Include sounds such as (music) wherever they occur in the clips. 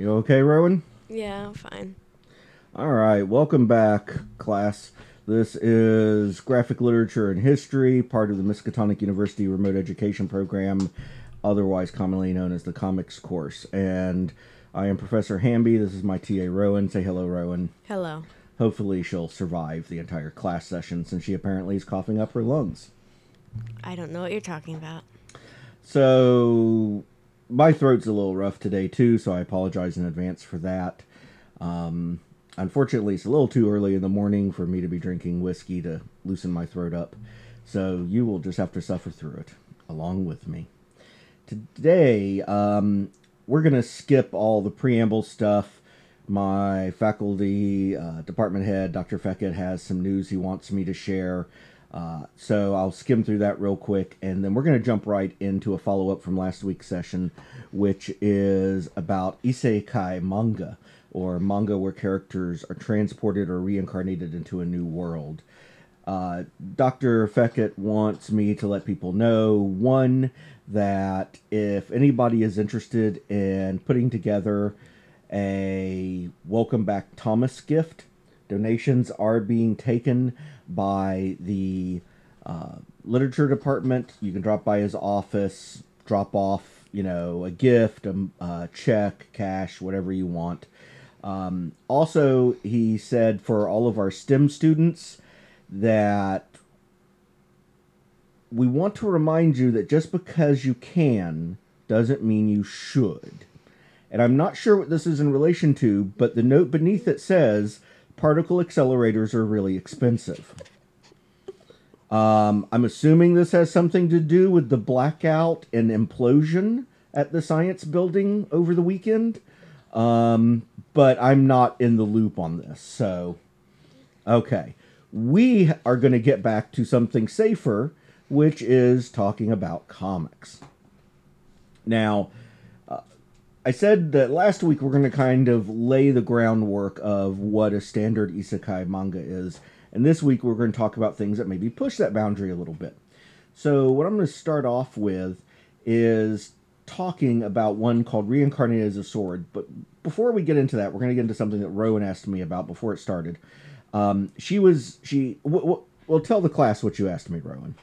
You okay, Rowan? Yeah, I'm fine. All right, welcome back, class. This is graphic literature and history, part of the Miskatonic University Remote Education Program, otherwise commonly known as the Comics course. And I am Professor Hamby. This is my TA Rowan. Say hello, Rowan. Hello. Hopefully, she'll survive the entire class session since she apparently is coughing up her lungs. I don't know what you're talking about. So, my throat's a little rough today, too, so I apologize in advance for that. Um, unfortunately, it's a little too early in the morning for me to be drinking whiskey to loosen my throat up. So, you will just have to suffer through it along with me. Today, um, we're to skip all the preamble stuff. My faculty uh, department head, Dr. Feckett, has some news he wants me to share. Uh, so I'll skim through that real quick, and then we're going to jump right into a follow up from last week's session, which is about isekai manga, or manga where characters are transported or reincarnated into a new world. Uh, Dr. Feckett wants me to let people know one, that if anybody is interested in putting together a welcome back Thomas gift, donations are being taken by the uh, literature department. You can drop by his office, drop off, you know, a gift, a, a check, cash, whatever you want. Um, also, he said for all of our STEM students that we want to remind you that just because you can doesn't mean you should. And I'm not sure what this is in relation to, but the note beneath it says particle accelerators are really expensive. Um, I'm assuming this has something to do with the blackout and implosion at the science building over the weekend. Um, but I'm not in the loop on this. So, okay. We are going to get back to something safer which is talking about comics. Now, I said that last week we're going to kind of lay the groundwork of what a standard isekai manga is, and this week we're going to talk about things that maybe push that boundary a little bit. So, what I'm going to start off with is talking about one called Reincarnated as a Sword. But before we get into that, we're going to get into something that Rowan asked me about before it started. Um, she was, she, w- w- well, tell the class what you asked me, Rowan.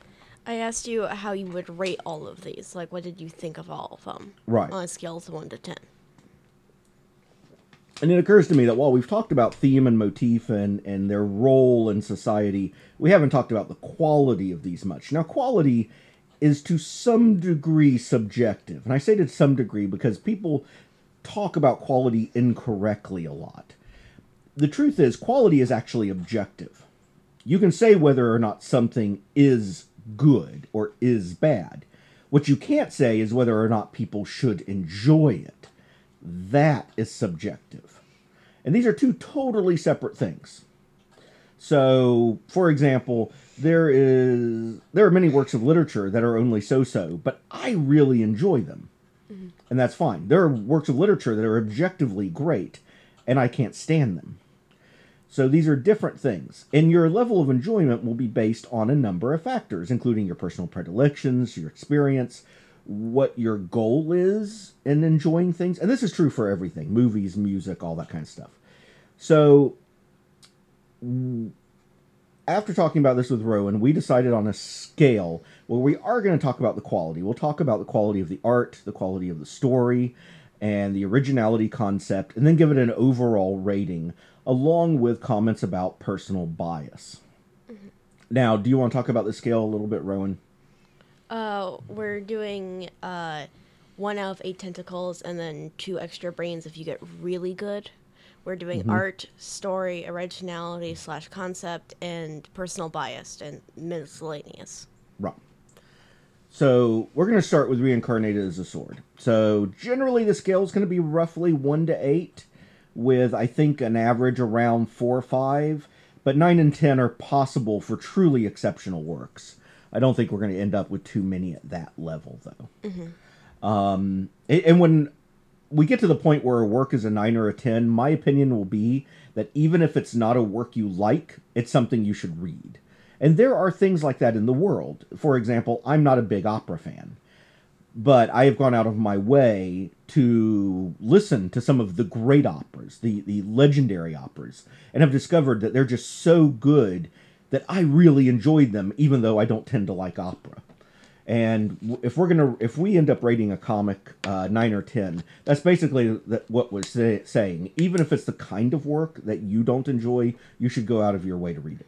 I asked you how you would rate all of these. Like, what did you think of all of them? Right. On a scale of 1 to 10. And it occurs to me that while we've talked about theme and motif and, and their role in society, we haven't talked about the quality of these much. Now, quality is to some degree subjective. And I say to some degree because people talk about quality incorrectly a lot. The truth is, quality is actually objective. You can say whether or not something is good or is bad. What you can't say is whether or not people should enjoy it. That is subjective. And these are two totally separate things. So, for example, there is there are many works of literature that are only so-so, but I really enjoy them. Mm-hmm. And that's fine. There are works of literature that are objectively great and I can't stand them. So these are different things. And your level of enjoyment will be based on a number of factors, including your personal predilections, your experience, what your goal is in enjoying things. And this is true for everything movies, music, all that kind of stuff. So after talking about this with Rowan, we decided on a scale where we are going to talk about the quality. We'll talk about the quality of the art, the quality of the story, and the originality concept, and then give it an overall rating along with comments about personal bias. Mm-hmm. Now, do you want to talk about the scale a little bit, Rowan? Uh, we're doing uh, one out of eight tentacles and then two extra brains if you get really good. We're doing mm-hmm. art, story, originality slash concept, and personal bias and miscellaneous. Right. So we're going to start with reincarnated as a sword. So generally, the scale is going to be roughly one to eight with I think an average around four or five, but nine and ten are possible for truly exceptional works. I don't think we're going to end up with too many at that level, though. Mm-hmm. Um, and when we get to the point where a work is a nine or a ten, my opinion will be that even if it's not a work you like, it's something you should read. And there are things like that in the world. For example, I'm not a big opera fan but I have gone out of my way to listen to some of the great operas, the, the legendary operas, and have discovered that they're just so good that I really enjoyed them, even though I don't tend to like opera. And if we're gonna, if we end up rating a comic uh, nine or ten, that's basically that what we're say, saying. Even if it's the kind of work that you don't enjoy, you should go out of your way to read it.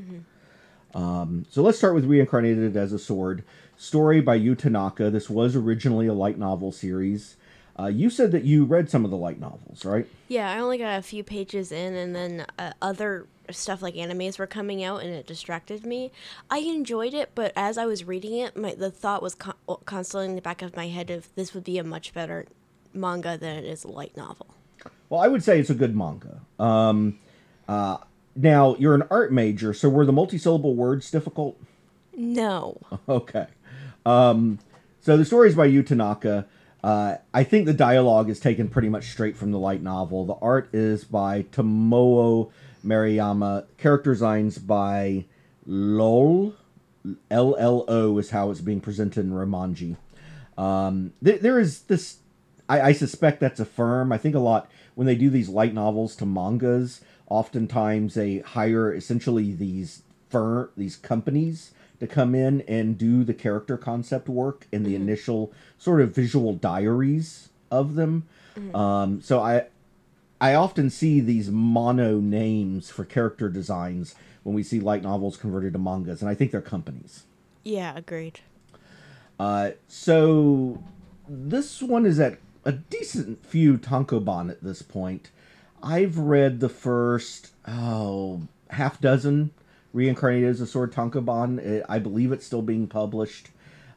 Mm-hmm. Um, so let's start with Reincarnated as a Sword, story by Yu Tanaka. This was originally a light novel series. Uh, you said that you read some of the light novels, right? Yeah, I only got a few pages in, and then uh, other stuff like animes were coming out, and it distracted me. I enjoyed it, but as I was reading it, my the thought was con- constantly in the back of my head of this would be a much better manga than it is a light novel. Well, I would say it's a good manga. Um, uh, now you're an art major, so were the multisyllable words difficult? No. (laughs) Okay. Um, so the story is by Yu Tanaka. Uh, I think the dialogue is taken pretty much straight from the light novel. The art is by Tomoe Maruyama. Character designs by LOL. L L O is how it's being presented in Romanji. Um, th- there is this. I, I suspect that's a firm. I think a lot when they do these light novels to mangas, oftentimes they hire essentially these firm these companies to come in and do the character concept work and the initial sort of visual diaries of them. Um, so I I often see these mono names for character designs when we see light novels converted to mangas, and I think they're companies. Yeah, agreed. Uh, so this one is at a decent few tankobon at this point. I've read the first oh half dozen reincarnated as a sword tankobon. It, I believe it's still being published.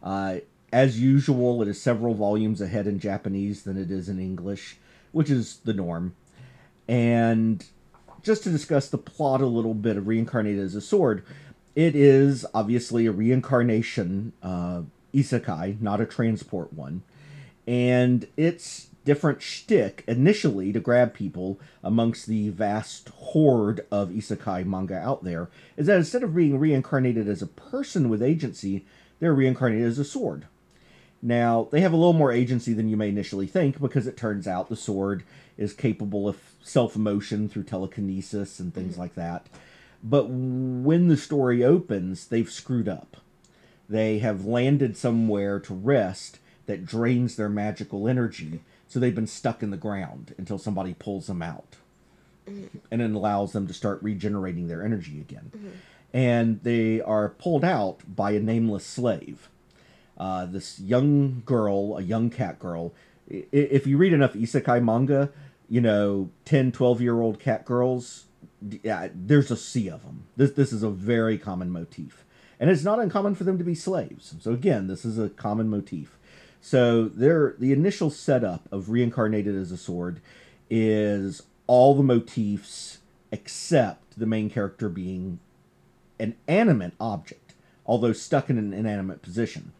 Uh, as usual, it is several volumes ahead in Japanese than it is in English, which is the norm. And just to discuss the plot a little bit of Reincarnated as a Sword, it is obviously a reincarnation uh, isekai, not a transport one. And its different shtick initially to grab people amongst the vast horde of isekai manga out there is that instead of being reincarnated as a person with agency, they're reincarnated as a sword. Now, they have a little more agency than you may initially think because it turns out the sword is capable of self emotion through telekinesis and things mm-hmm. like that. But when the story opens, they've screwed up. They have landed somewhere to rest that drains their magical energy, so they've been stuck in the ground until somebody pulls them out and then allows them to start regenerating their energy again. And they are pulled out by a nameless slave uh, this young girl, a young cat girl. If you read enough isekai manga, you know, 10, 12 year old cat girls, yeah, there's a sea of them. This, this is a very common motif. And it's not uncommon for them to be slaves. So, again, this is a common motif. So, there, the initial setup of reincarnated as a sword is all the motifs except the main character being an animate object, although stuck in an inanimate position.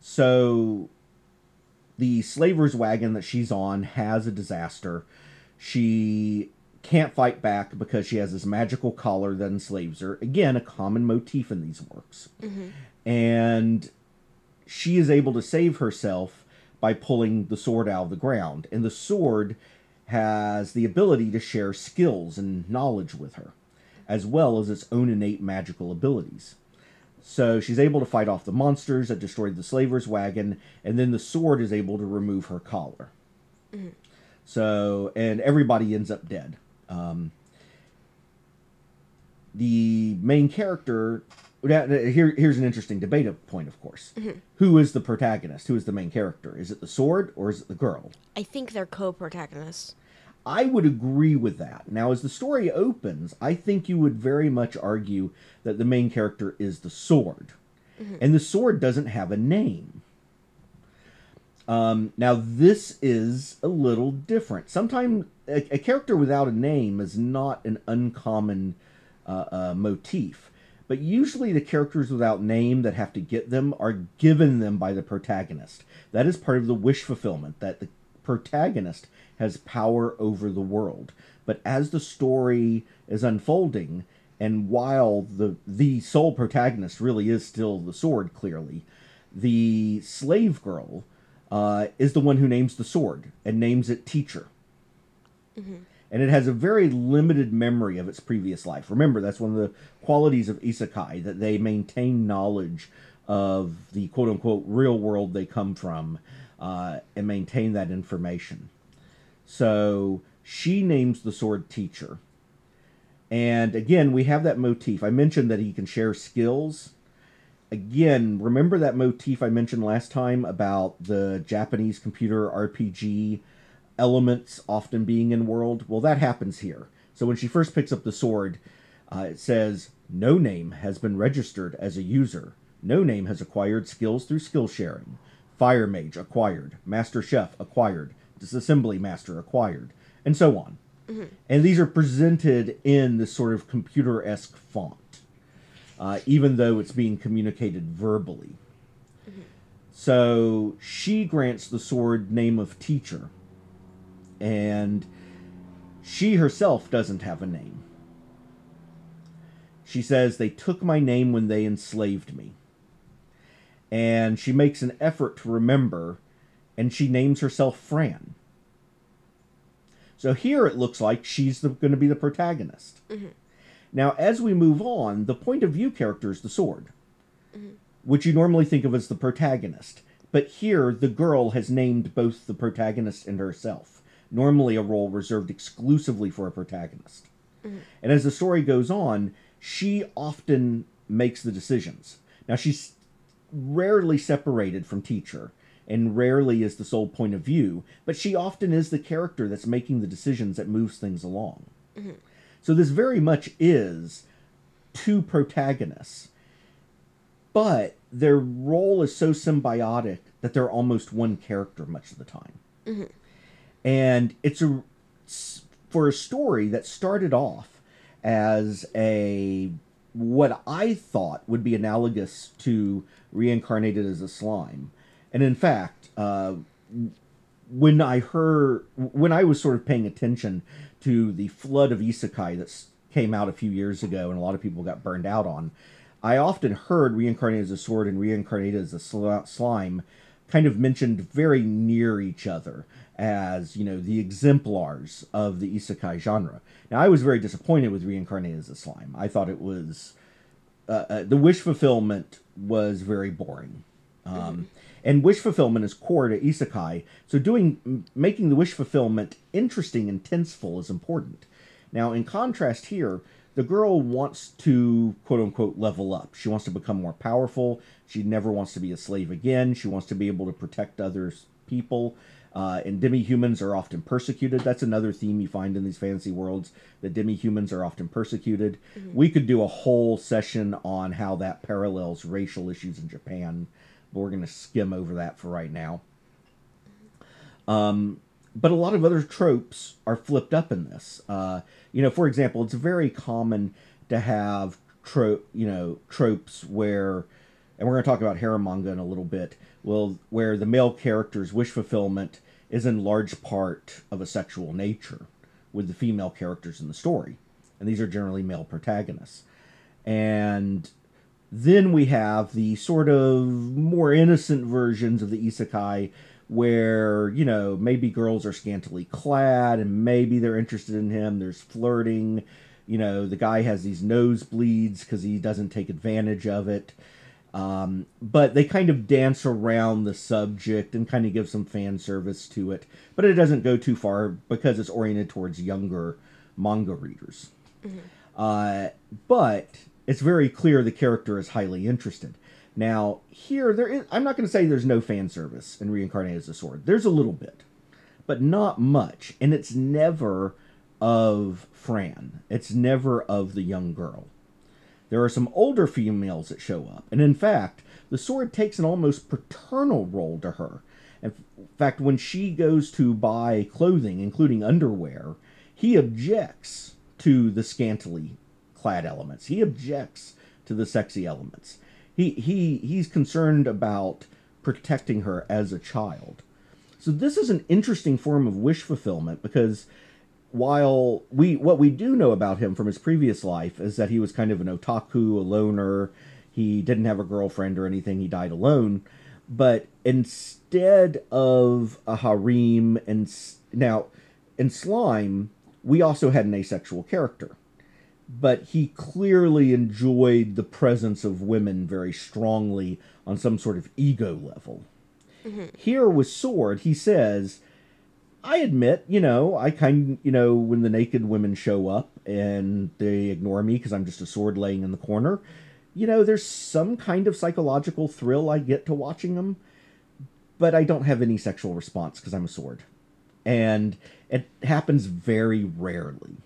So the slaver's wagon that she's on has a disaster. She can't fight back because she has this magical collar that enslaves her. Again, a common motif in these works. Mm-hmm. And she is able to save herself by pulling the sword out of the ground. And the sword has the ability to share skills and knowledge with her, as well as its own innate magical abilities. So she's able to fight off the monsters that destroyed the slaver's wagon, and then the sword is able to remove her collar. So, and everybody ends up dead. Um, the main character. Here, here's an interesting debate point, of course. Who is the protagonist? Who is the main character? Is it the sword or is it the girl? I think they're co-protagonists. I would agree with that. Now, as the story opens, I think you would very much argue that the main character is the sword. And the sword doesn't have a name. Um, now, this is a little different. Sometimes a, a character without a name is not an uncommon uh, uh, motif. But usually, the characters without name that have to get them are given them by the protagonist. That is part of the wish fulfillment, that the protagonist has power over the world. But as the story is unfolding, and while the the sole protagonist really is still the sword, clearly, the slave girl uh, is the one who names the sword and names it teacher. And it has a very limited memory of its previous life. Remember, that's one of the qualities of isekai that they maintain knowledge of the quote unquote real world they come from uh, and maintain that information. So she names the sword teacher. And again, we have that motif. I mentioned that he can share skills. Again, remember that motif I mentioned last time about the Japanese computer RPG elements often being in world? Well, that happens here. So when she first picks up the sword, uh, it says, No name has been registered as a user. No name has acquired skills through skill sharing. Fire Mage acquired. Master Chef acquired. Disassembly Master acquired. And so on. And these are presented in this sort of computer esque font, uh, even though it's being communicated verbally. So she grants the sword name of teacher, and she herself doesn't have a name. She says, They took my name when they enslaved me. And she makes an effort to remember, and she names herself Fran. So here it looks like she's going to be the protagonist. Mm-hmm. Now, as we move on, the point of view character is the sword, mm-hmm. which you normally think of as the protagonist. But here, the girl has named both the protagonist and herself, normally a role reserved exclusively for a protagonist. Mm-hmm. And as the story goes on, she often makes the decisions. Now, she's rarely separated from teacher and rarely is the sole point of view, but she often is the character that's making the decisions that moves things along. Mm-hmm. So this very much is two protagonists, but their role is so symbiotic that they're almost one character much of the time. Mm-hmm. And it's a s- for a story that started off as a what I thought would be analogous to reincarnated as a slime. And in fact, uh, when I heard, when I was sort of paying attention to the flood of isekai that came out a few years ago and a lot of people got burned out on, I often heard reincarnated as a sword and reincarnated as a sli- slime kind of mentioned very near each other as, you know, the exemplars of the isekai genre. Now, I was very disappointed with reincarnated as a slime. I thought it was uh, uh, the wish fulfillment was very boring. Um, And wish fulfillment is core to isekai, so doing m- making the wish fulfillment interesting and tenseful is important. Now, in contrast here, the girl wants to quote unquote level up. She wants to become more powerful. She never wants to be a slave again. She wants to be able to protect others people. Uh, and demi-humans are often persecuted. That's another theme you find in these fantasy worlds. That demi-humans are often persecuted. We could do a whole session on how that parallels racial issues in Japan, but we're going to skim over that for right now. Um, but a lot of other tropes are flipped up in this. Uh, you know, for example, it's very common to have trope, you know tropes where, and we're going to talk about harem manga in a little bit. Well, where the male character's wish fulfillment is in large part of a sexual nature with the female characters in the story, and these are generally male protagonists. And then we have the sort of more innocent versions of the isekai where, you know, maybe girls are scantily clad and maybe they're interested in him. There's flirting. You know, the guy has these nosebleeds because he doesn't take advantage of it. Um, but they kind of dance around the subject and kind of give some fan service to it. But it doesn't go too far because it's oriented towards younger manga readers. Uh, but it's very clear the character is highly interested. Now, here there is I'm not going to say there's no fan service in Reincarnated as a Sword. There's a little bit, but not much, and it's never of Fran. It's never of the young girl. There are some older females that show up, and in fact, the sword takes an almost paternal role to her. In fact, when she goes to buy clothing, including underwear, he objects to the scantily clad elements. He objects to the sexy elements. He he he's concerned about protecting her as a child. So this is an interesting form of wish fulfillment because while we what we do know about him from his previous life is that he was kind of an otaku, a loner. He didn't have a girlfriend or anything. He died alone. but instead of a harem and s- now in slime we also had an asexual character but he clearly enjoyed the presence of women very strongly on some sort of ego level mm-hmm. here with sword he says I admit, you know, I kind, you know, when the naked women show up and they ignore me because I'm just a sword laying in the corner, you know, there's some kind of psychological thrill I get to watching them, but I don't have any sexual response because I'm a sword. And it happens very rarely.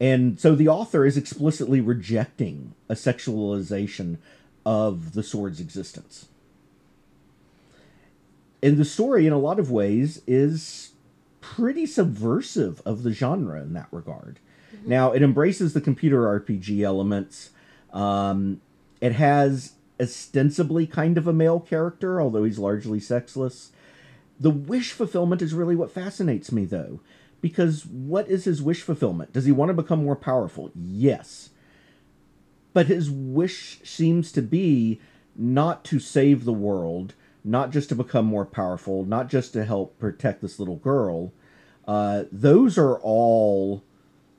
And so the author is explicitly rejecting a sexualization of the sword's existence and the story in a lot of ways is pretty subversive of the genre in that regard. Now it embraces the computer rpg elements. Um, it has ostensibly kind of a male character although he's largely sexless. The wish fulfillment is really what fascinates me though because what is his wish fulfillment? Does he want to become more powerful? Yes. But his wish seems to be not to save the world, not just to become more powerful, not just to help protect this little girl. Uh, those are all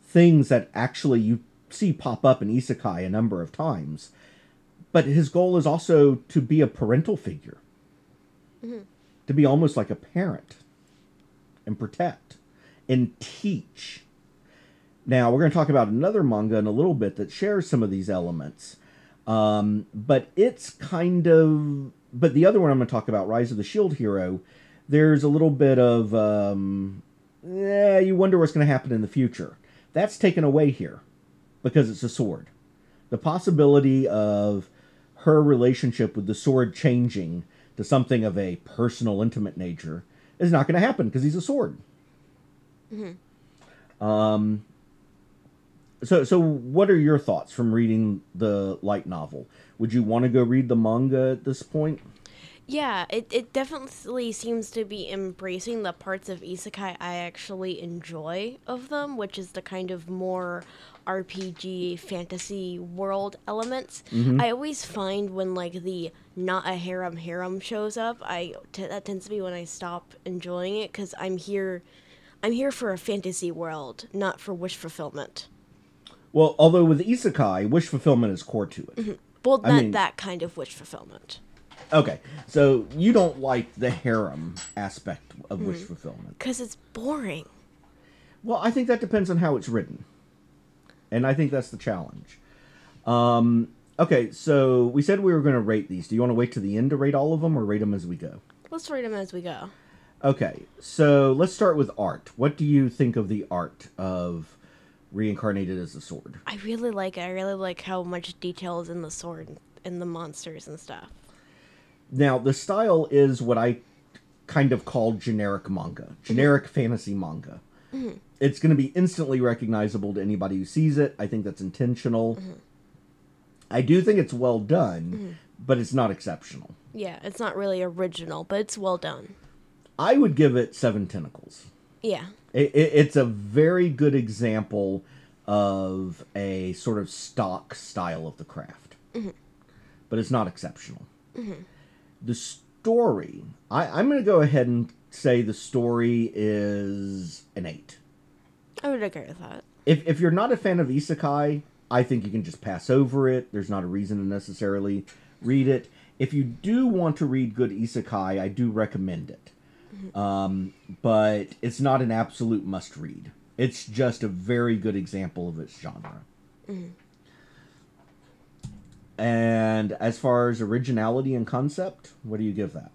things that actually you see pop up in Isekai a number of times. But his goal is also to be a parental figure, to be almost like a parent and protect and teach. Now, we're going to talk about another manga in a little bit that shares some of these elements. Um, but it's kind of. But the other one I'm going to talk about, Rise of the Shield Hero, there's a little bit of. Um, yeah, you wonder what's going to happen in the future. That's taken away here because it's a sword. The possibility of her relationship with the sword changing to something of a personal, intimate nature is not going to happen because he's a sword. Um, so, so what are your thoughts from reading the light novel? Would you want to go read the manga at this point? Yeah, it, it definitely seems to be embracing the parts of isekai I actually enjoy of them, which is the kind of more RPG fantasy world elements. Mm-hmm. I always find when like the not a harem harem shows up, I t- that tends to be when I stop enjoying it because I'm here, I'm here for a fantasy world, not for wish fulfillment. Well, although with isekai, wish fulfillment is core to it. Well, I not mean- that kind of wish fulfillment. Okay, so you don't like the harem aspect of wish fulfillment. Because it's boring. Well, I think that depends on how it's written, and I think that's the challenge. Um, okay, so we said we were going to rate these. Do you want to wait to the end to rate all of them, or rate them as we go? Let's rate them as we go. Okay, so let's start with art. What do you think of the art of reincarnated as a sword? I really like it. I really like how much detail is in the sword and the monsters and stuff. Now, the style is what I kind of call generic manga, mm-hmm. generic fantasy manga. Mm-hmm. It's going to be instantly recognizable to anybody who sees it. I think that's intentional. Mm-hmm. I do think it's well done, but it's not exceptional. Yeah, it's not really original, but it's well done. I would give it seven tentacles. Yeah. It, it, it's a very good example of a sort of stock style of the craft, mm-hmm. but it's not exceptional. Mm-hmm. The story, I, I'm going to go ahead and say the story is an eight. I would agree with that. If, if you're not a fan of isekai, I think you can just pass over it. There's not a reason to necessarily read it. If you do want to read good isekai, I do recommend it. Um, but it's not an absolute must read. It's just a very good example of its genre. And as far as originality and concept, what do you give that?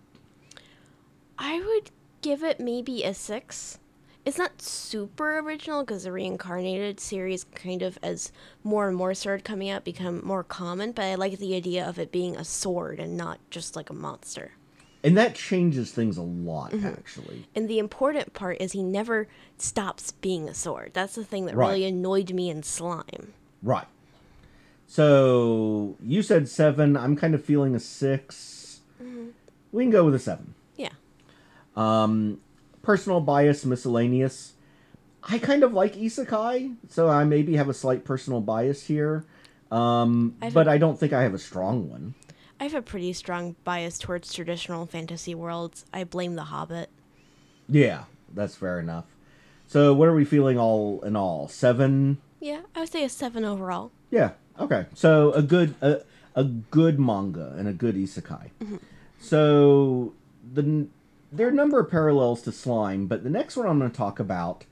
I would give it maybe a six. It's not super original because the reincarnated series, kind of as more and more started coming out, become more common. But I like the idea of it being a sword and not just like a monster. And that changes things a lot, actually. And the important part is he never stops being a sword. That's the thing that Right. really annoyed me in Slime. Right. So you said seven. I'm kind of feeling a 6 We can go with a seven. Yeah. Um, personal bias, miscellaneous. I kind of like isekai, so I maybe have a slight personal bias here. Um, I but I don't think I have a strong one. I have a pretty strong bias towards traditional fantasy worlds. I blame The Hobbit. Yeah, that's fair enough. So, what are we feeling all in all? Seven? Yeah, I would say a seven overall. Yeah. Okay. So a good a, a good manga and a good isekai. So the there are a number of parallels to slime, but the next one I'm going to talk about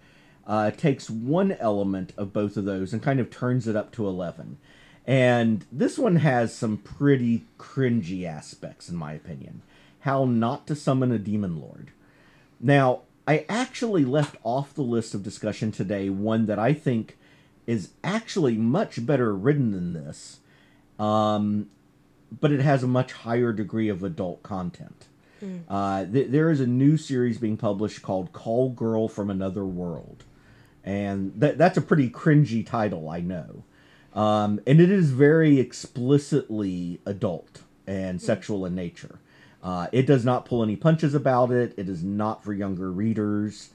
uh, takes one element of both of those and kind of turns it up to eleven. And this one has some pretty cringy aspects, in my opinion. How not to summon a demon lord. Now, I actually left off the list of discussion today one that I think is actually much better written than this, um, but it has a much higher degree of adult content. Uh, th- there is a new series being published called Call Girl from Another World. And that, that's a pretty cringy title, I know. Um, and it is very explicitly adult and sexual in nature. Uh, it does not pull any punches about it. It is not for younger readers,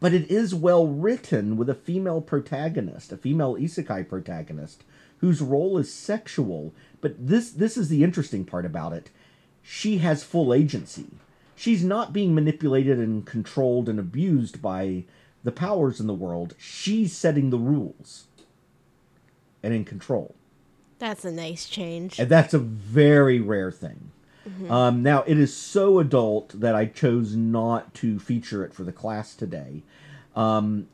but it is well written with a female protagonist, a female isekai protagonist, whose role is sexual. But this this is the interesting part about it. She has full agency. She's not being manipulated and controlled and abused by the powers in the world. She's setting the rules and in control. That's a nice change. And that's a very rare thing. Um, now, it is so adult that I chose not to feature it for the class today. Um,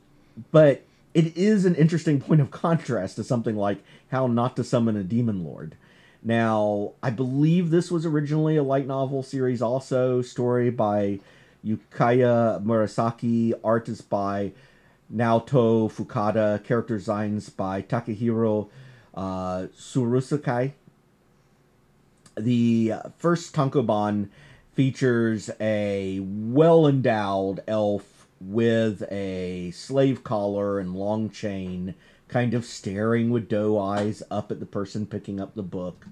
but it is an interesting point of contrast to something like How Not to Summon a Demon Lord. Now, I believe this was originally a light novel series, also, story by Yukiya Murasaki, art is by Naoto Fukuda, character designs by Takahiro uh, Tsurusaki the first Tankobon features a well endowed elf with a slave collar and long chain, kind of staring with doe eyes up at the person picking up the book.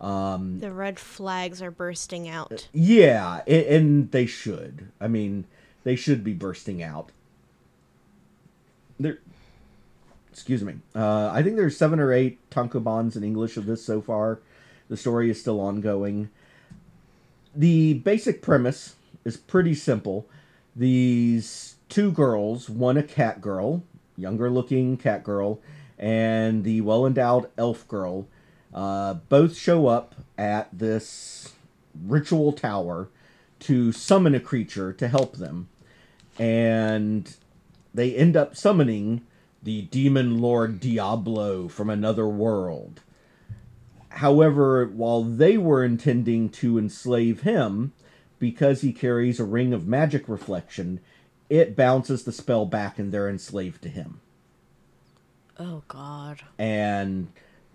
Um, the red flags are bursting out. yeah, and they should. I mean, they should be bursting out. There, excuse me. Uh, I think there's seven or eight tankobons in English of this so far. The story is still ongoing. The basic premise is pretty simple. These two girls, one a cat girl, younger looking cat girl, and the well endowed elf girl, uh, both show up at this ritual tower to summon a creature to help them. And they end up summoning the demon lord Diablo from another world. However, while they were intending to enslave him, because he carries a ring of magic reflection, it bounces the spell back and they're enslaved to him. Oh God. And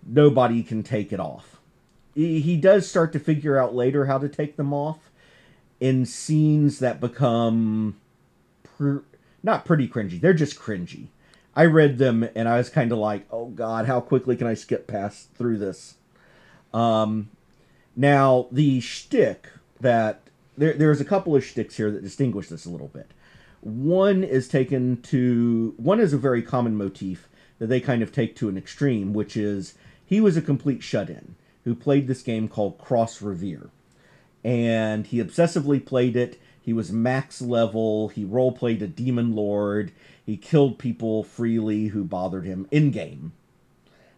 nobody can take it off. He does start to figure out later how to take them off in scenes that become pr- not pretty cringy. They're just cringy. I read them and I was kind of like, "Oh God, how quickly can I skip past through this?" Um, now the shtick that there there's a couple of shticks here that distinguish this a little bit. One is taken to one is a very common motif that they kind of take to an extreme, which is he was a complete shut-in who played this game called Cross Reverie and he obsessively played it. He was max level. He role played a demon lord. He killed people freely who bothered him in game,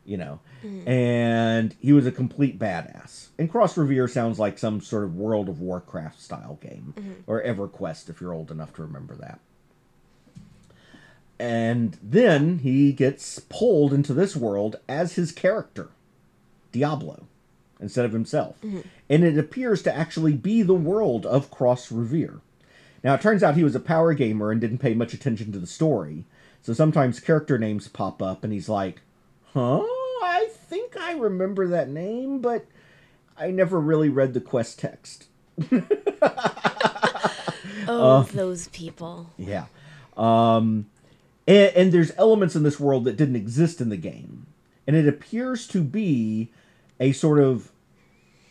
you know. Mm. And he was a complete badass. And Cross Reverie sounds like some sort of World of Warcraft style game, mm-hmm. or EverQuest if you're old enough to remember that. And then he gets pulled into this world as his character, Diablo instead of himself. Mm-hmm. And it appears to actually be the world of Cross Reverie. Now, it turns out he was a power gamer and didn't pay much attention to the story. So sometimes character names pop up and he's like, huh? I think I remember that name, but I never really read the quest text. (laughs) Oh, those people. Yeah. Um, and, and there's elements in this world that didn't exist in the game. And it appears to be a sort of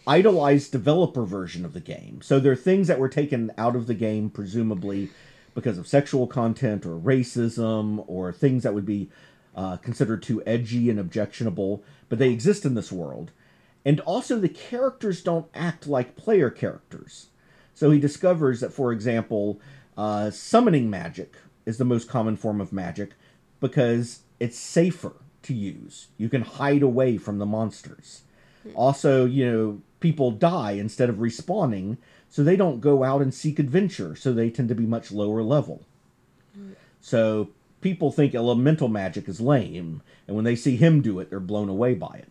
idolized developer version of the game. So there are things that were taken out of the game, presumably because of sexual content or racism or things that would be uh, considered too edgy and objectionable, but they exist in this world. And also, the characters don't act like player characters. So he discovers that, for example, uh, summoning magic is the most common form of magic because it's safer to use. You can hide away from the monsters. Also, you know, people die instead of respawning, so they don't go out and seek adventure, so they tend to be much lower level. So people think elemental magic is lame, and when they see him do it, they're blown away by it.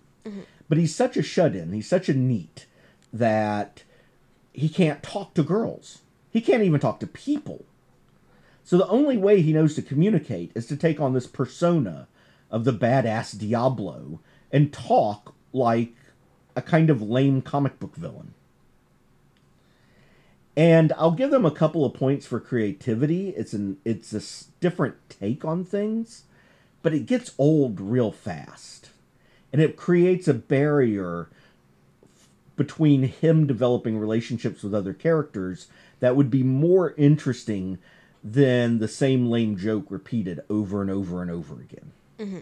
But he's such a shut in, he's such a NEET that he can't talk to girls. He can't even talk to people. So the only way he knows to communicate is to take on this persona of the badass Diablo and talk like a kind of lame comic book villain. And I'll give them a couple of points for creativity. It's an it's a different take on things, but it gets old real fast. And it creates a barrier between him developing relationships with other characters that would be more interesting than the same lame joke repeated over and over and over again. Mm-hmm.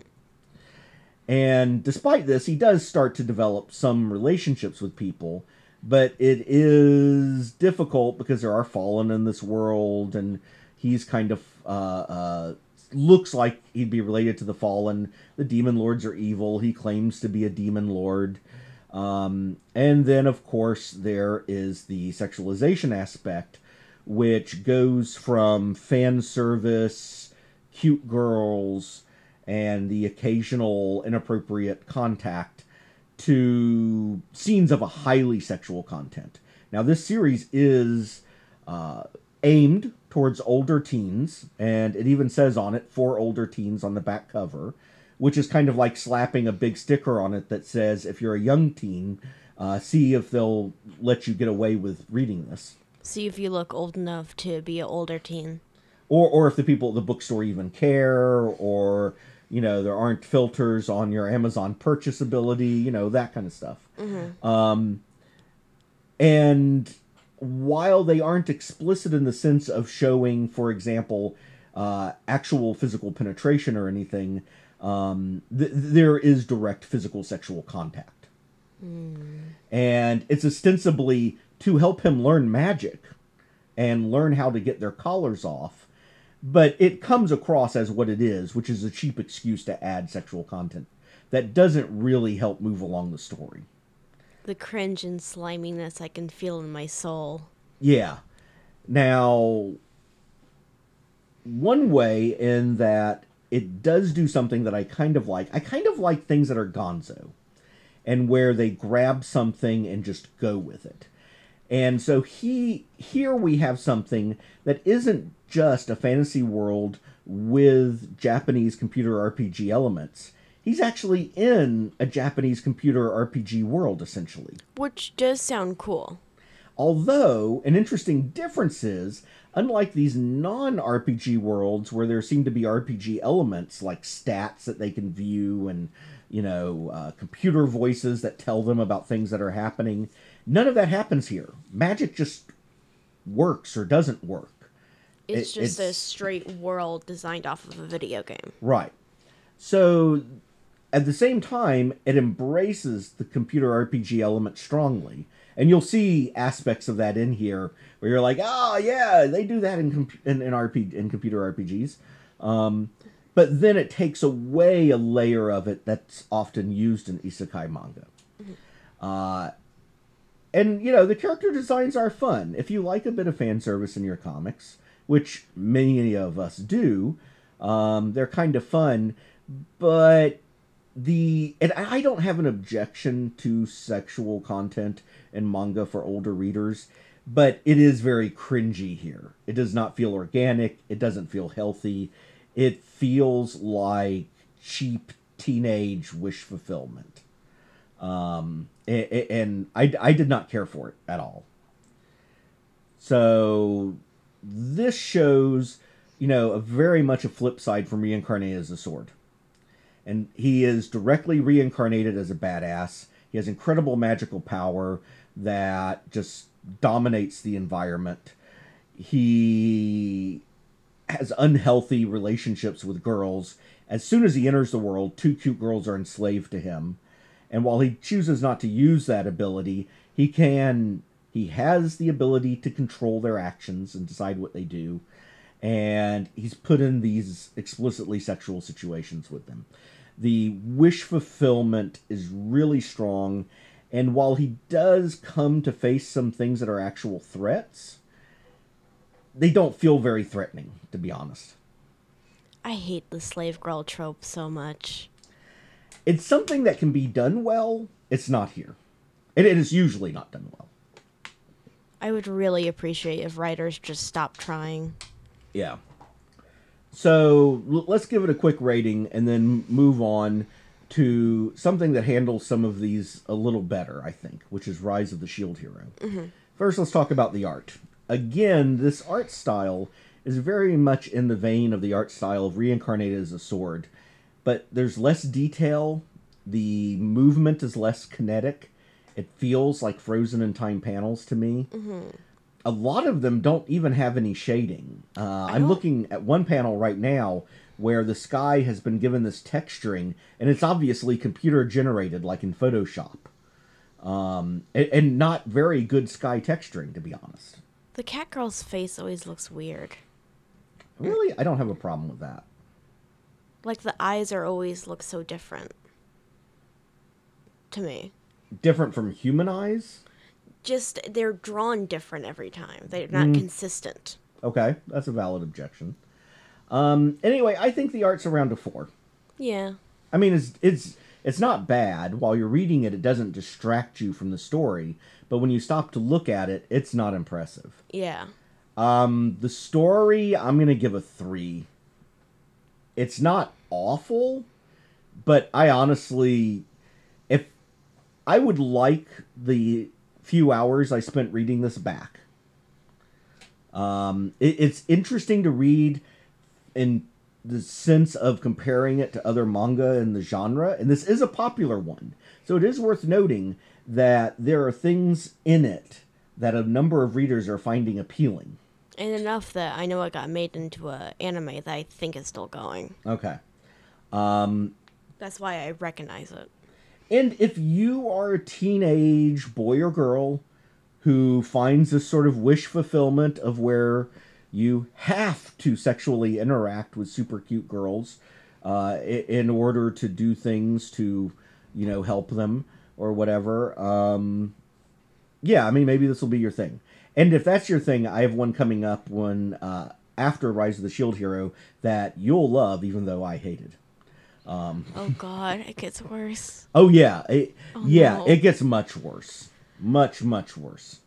And despite this, he does start to develop some relationships with people, but it is difficult because there are fallen in this world, and he's kind of uh, uh, looks like he'd be related to the fallen. The demon lords are evil. He claims to be a demon lord. Um, and then, of course, there is the sexualization aspect, which goes from fan service, cute girls, and the occasional inappropriate contact to scenes of a highly sexual content. Now, this series is uh, aimed towards older teens, and it even says on it for older teens on the back cover, which is kind of like slapping a big sticker on it that says, if you're a young teen, uh, see if they'll let you get away with reading this. See if you look old enough to be an older teen. or or if the people at the bookstore even care or you know there aren't filters on your amazon purchasability you know that kind of stuff. Um, and while they aren't explicit in the sense of showing for example uh, actual physical penetration or anything um, th- there is direct physical sexual contact. And it's ostensibly to help him learn magic and learn how to get their collars off. But it comes across as what it is, which is a cheap excuse to add sexual content that doesn't really help move along the story. The cringe and sliminess I can feel in my soul. Yeah. Now, one way in that it does do something that I kind of like. I kind of like things that are gonzo and where they grab something and just go with it. And so he here we have something that isn't just a fantasy world with Japanese computer RPG elements. He's actually in a Japanese computer RPG world essentially. Which does sound cool. Although, an interesting difference is, unlike these non RPG worlds where there seem to be RPG elements like stats that they can view and, you know, uh, computer voices that tell them about things that are happening, none of that happens here. Magic just works or doesn't work. It's It- just a straight world designed off of a video game. Right. So, at the same time, it embraces the computer RPG element strongly. And you'll see aspects of that in here where you're like, oh, yeah, they do that in, comp- in, in, RP- in computer RPGs. Um, but then it takes away a layer of it that's often used in isekai manga. Uh, and, you know, the character designs are fun. If you like a bit of fan service in your comics, which many of us do, um, they're kind of fun. But the and I don't have an objection to sexual content in manga for older readers, but it is very cringy here. It does not feel organic. It doesn't feel healthy. It feels like cheap teenage wish fulfillment. Um, and I, I did not care for it at all. So this shows, you know, a very much a flip side from reincarnated as a sword and he is directly reincarnated as a badass. He has incredible magical power that just dominates the environment. He has unhealthy relationships with girls. As soon as he enters the world, two cute girls are enslaved to him. And while he chooses not to use that ability, he can he has the ability to control their actions and decide what they do. And he's put in these explicitly sexual situations with them. The wish fulfillment is really strong. And while he does come to face some things that are actual threats, they don't feel very threatening, to be honest. I hate the slave girl trope so much. It's something that can be done well. It's not here. And it is usually not done well. I would really appreciate if writers just stopped trying. Yeah. So l- let's give it a quick rating and then move on to something that handles some of these a little better, I think, which is Rise of the Shield Hero. Mm-hmm. First, let's talk about the art. Again, this art style is very much in the vein of the art style of Reincarnated as a Sword, but there's less detail. The movement is less kinetic. It feels like frozen in time panels to me a lot of them don't even have any shading. Uh, I'm looking at one panel right now where the sky has been given this texturing, and it's obviously computer generated, like in Photoshop. Um, and, and not very good sky texturing, to be honest. The cat girl's face always looks weird. Really, I don't have a problem with that. Like the eyes are always look so different. To me. Different from human eyes. Just they're drawn different every time. They're not consistent. Okay, that's a valid objection. Um, anyway, I think the art's around a four. Yeah. I mean, it's it's it's not bad. While you're reading it, it doesn't distract you from the story. But when you stop to look at it, it's not impressive. Yeah. Um, the story, I'm gonna give a three. It's not awful, but I honestly, if I would like the few hours I spent reading this back. Um, it, it's interesting to read in the sense of comparing it to other manga in the genre, and this is a popular one. So it is worth noting that there are things in it that a number of readers are finding appealing. And enough that I know it got made into a anime that I think is still going. Okay. That's why I recognize it. And if you are a teenage boy or girl who finds this sort of wish fulfillment of where you have to sexually interact with super cute girls uh, in order to do things to, you know, help them or whatever, um, yeah, I mean, maybe this will be your thing. And if that's your thing, I have one coming up when uh, after Rise of the Shield Hero that you'll love, even though I hated. Oh (laughs) god, it gets worse. Oh yeah, it, yeah, no. it gets much worse, much much worse.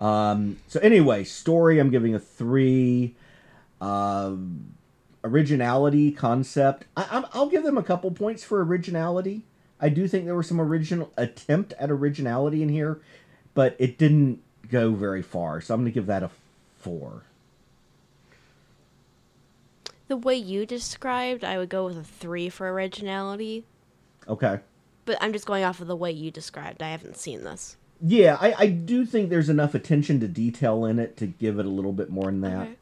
Um, so anyway, story I'm giving a three. Um, originality concept, I, I'll give them a couple points for originality. I do think there was some original attempt at originality in here, but it didn't go very far. So I'm gonna give that a four. The way you described, I would go with a three for originality. Okay. But I'm just going off of the way you described. I haven't seen this. Yeah, I, I do think there's enough attention to detail in it to give it a little bit more than that. Okay.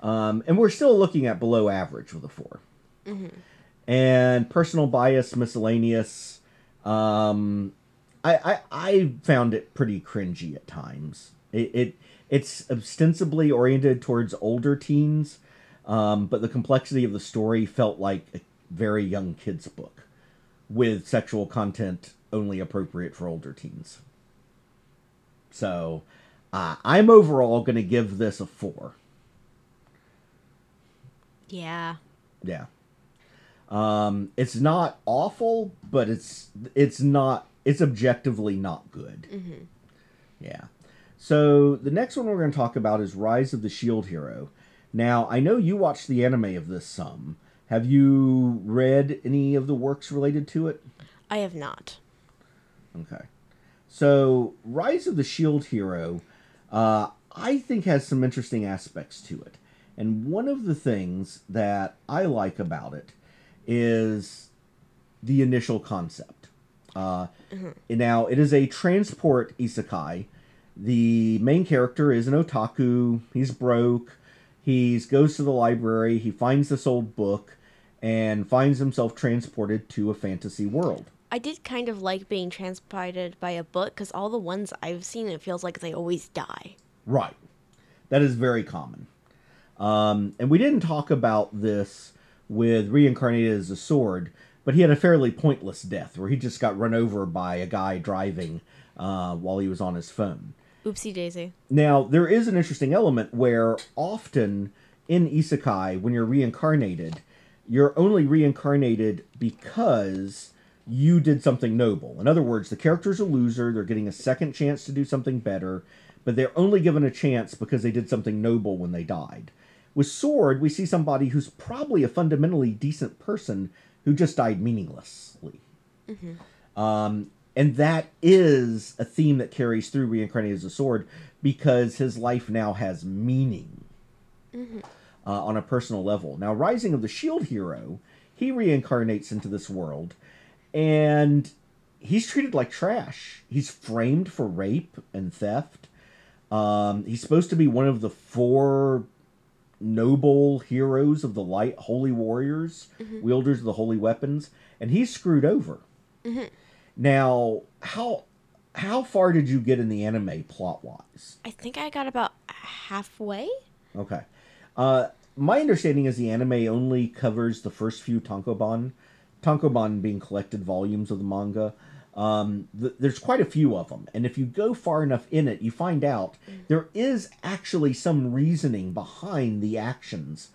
Um, and we're still looking at below average with a 4 And personal bias, miscellaneous. Um, I, I I found it pretty cringy at times. It, it it's ostensibly oriented towards older teens, um, but the complexity of the story felt like a very young kids book with sexual content only appropriate for older teens. So, uh, I'm overall going to give this a four. Yeah. Yeah. Um, it's not awful, but it's it's not it's objectively not good. Yeah. So the next one we're going to talk about is Rise of the Shield Hero. Now I know you watched the anime of this some. Have you read any of the works related to it? I have not. Okay. So, Rise of the Shield Hero, uh, I think has some interesting aspects to it. And one of the things that I like about it is the initial concept. Uh, Now, it is a transport isekai. The main character is an otaku. He's broke. He goes to the library. He finds this old book and finds himself transported to a fantasy world. I did kind of like being transported by a book because all the ones I've seen, it feels like they always die. Right. That is very common. Um, and we didn't talk about this with reincarnated as a sword, but he had a fairly pointless death where he just got run over by a guy driving uh, while he was on his phone. Oopsie daisy. Now, there is an interesting element where often in isekai, when you're reincarnated, you're only reincarnated because you did something noble. In other words, the character's a loser, they're getting a second chance to do something better, but they're only given a chance because they did something noble when they died. With Sword, we see somebody who's probably a fundamentally decent person who just died meaninglessly. Um, and that is a theme that carries through Reincarnated as a Sword because his life now has meaning uh, on a personal level. Now, Rising of the Shield Hero, he reincarnates into this world and he's treated like trash. He's framed for rape and theft. Um, he's supposed to be one of the four noble heroes of the light, holy warriors, wielders of the holy weapons, and he's screwed over. Now, how how far did you get in the anime plot wise? I think I got about halfway. Okay. Uh, my understanding is the anime only covers the first few tankobon, tankobon being collected volumes of the manga. Um, th- there's quite a few of them, and if you go far enough in it, you find out there is actually some reasoning behind the actions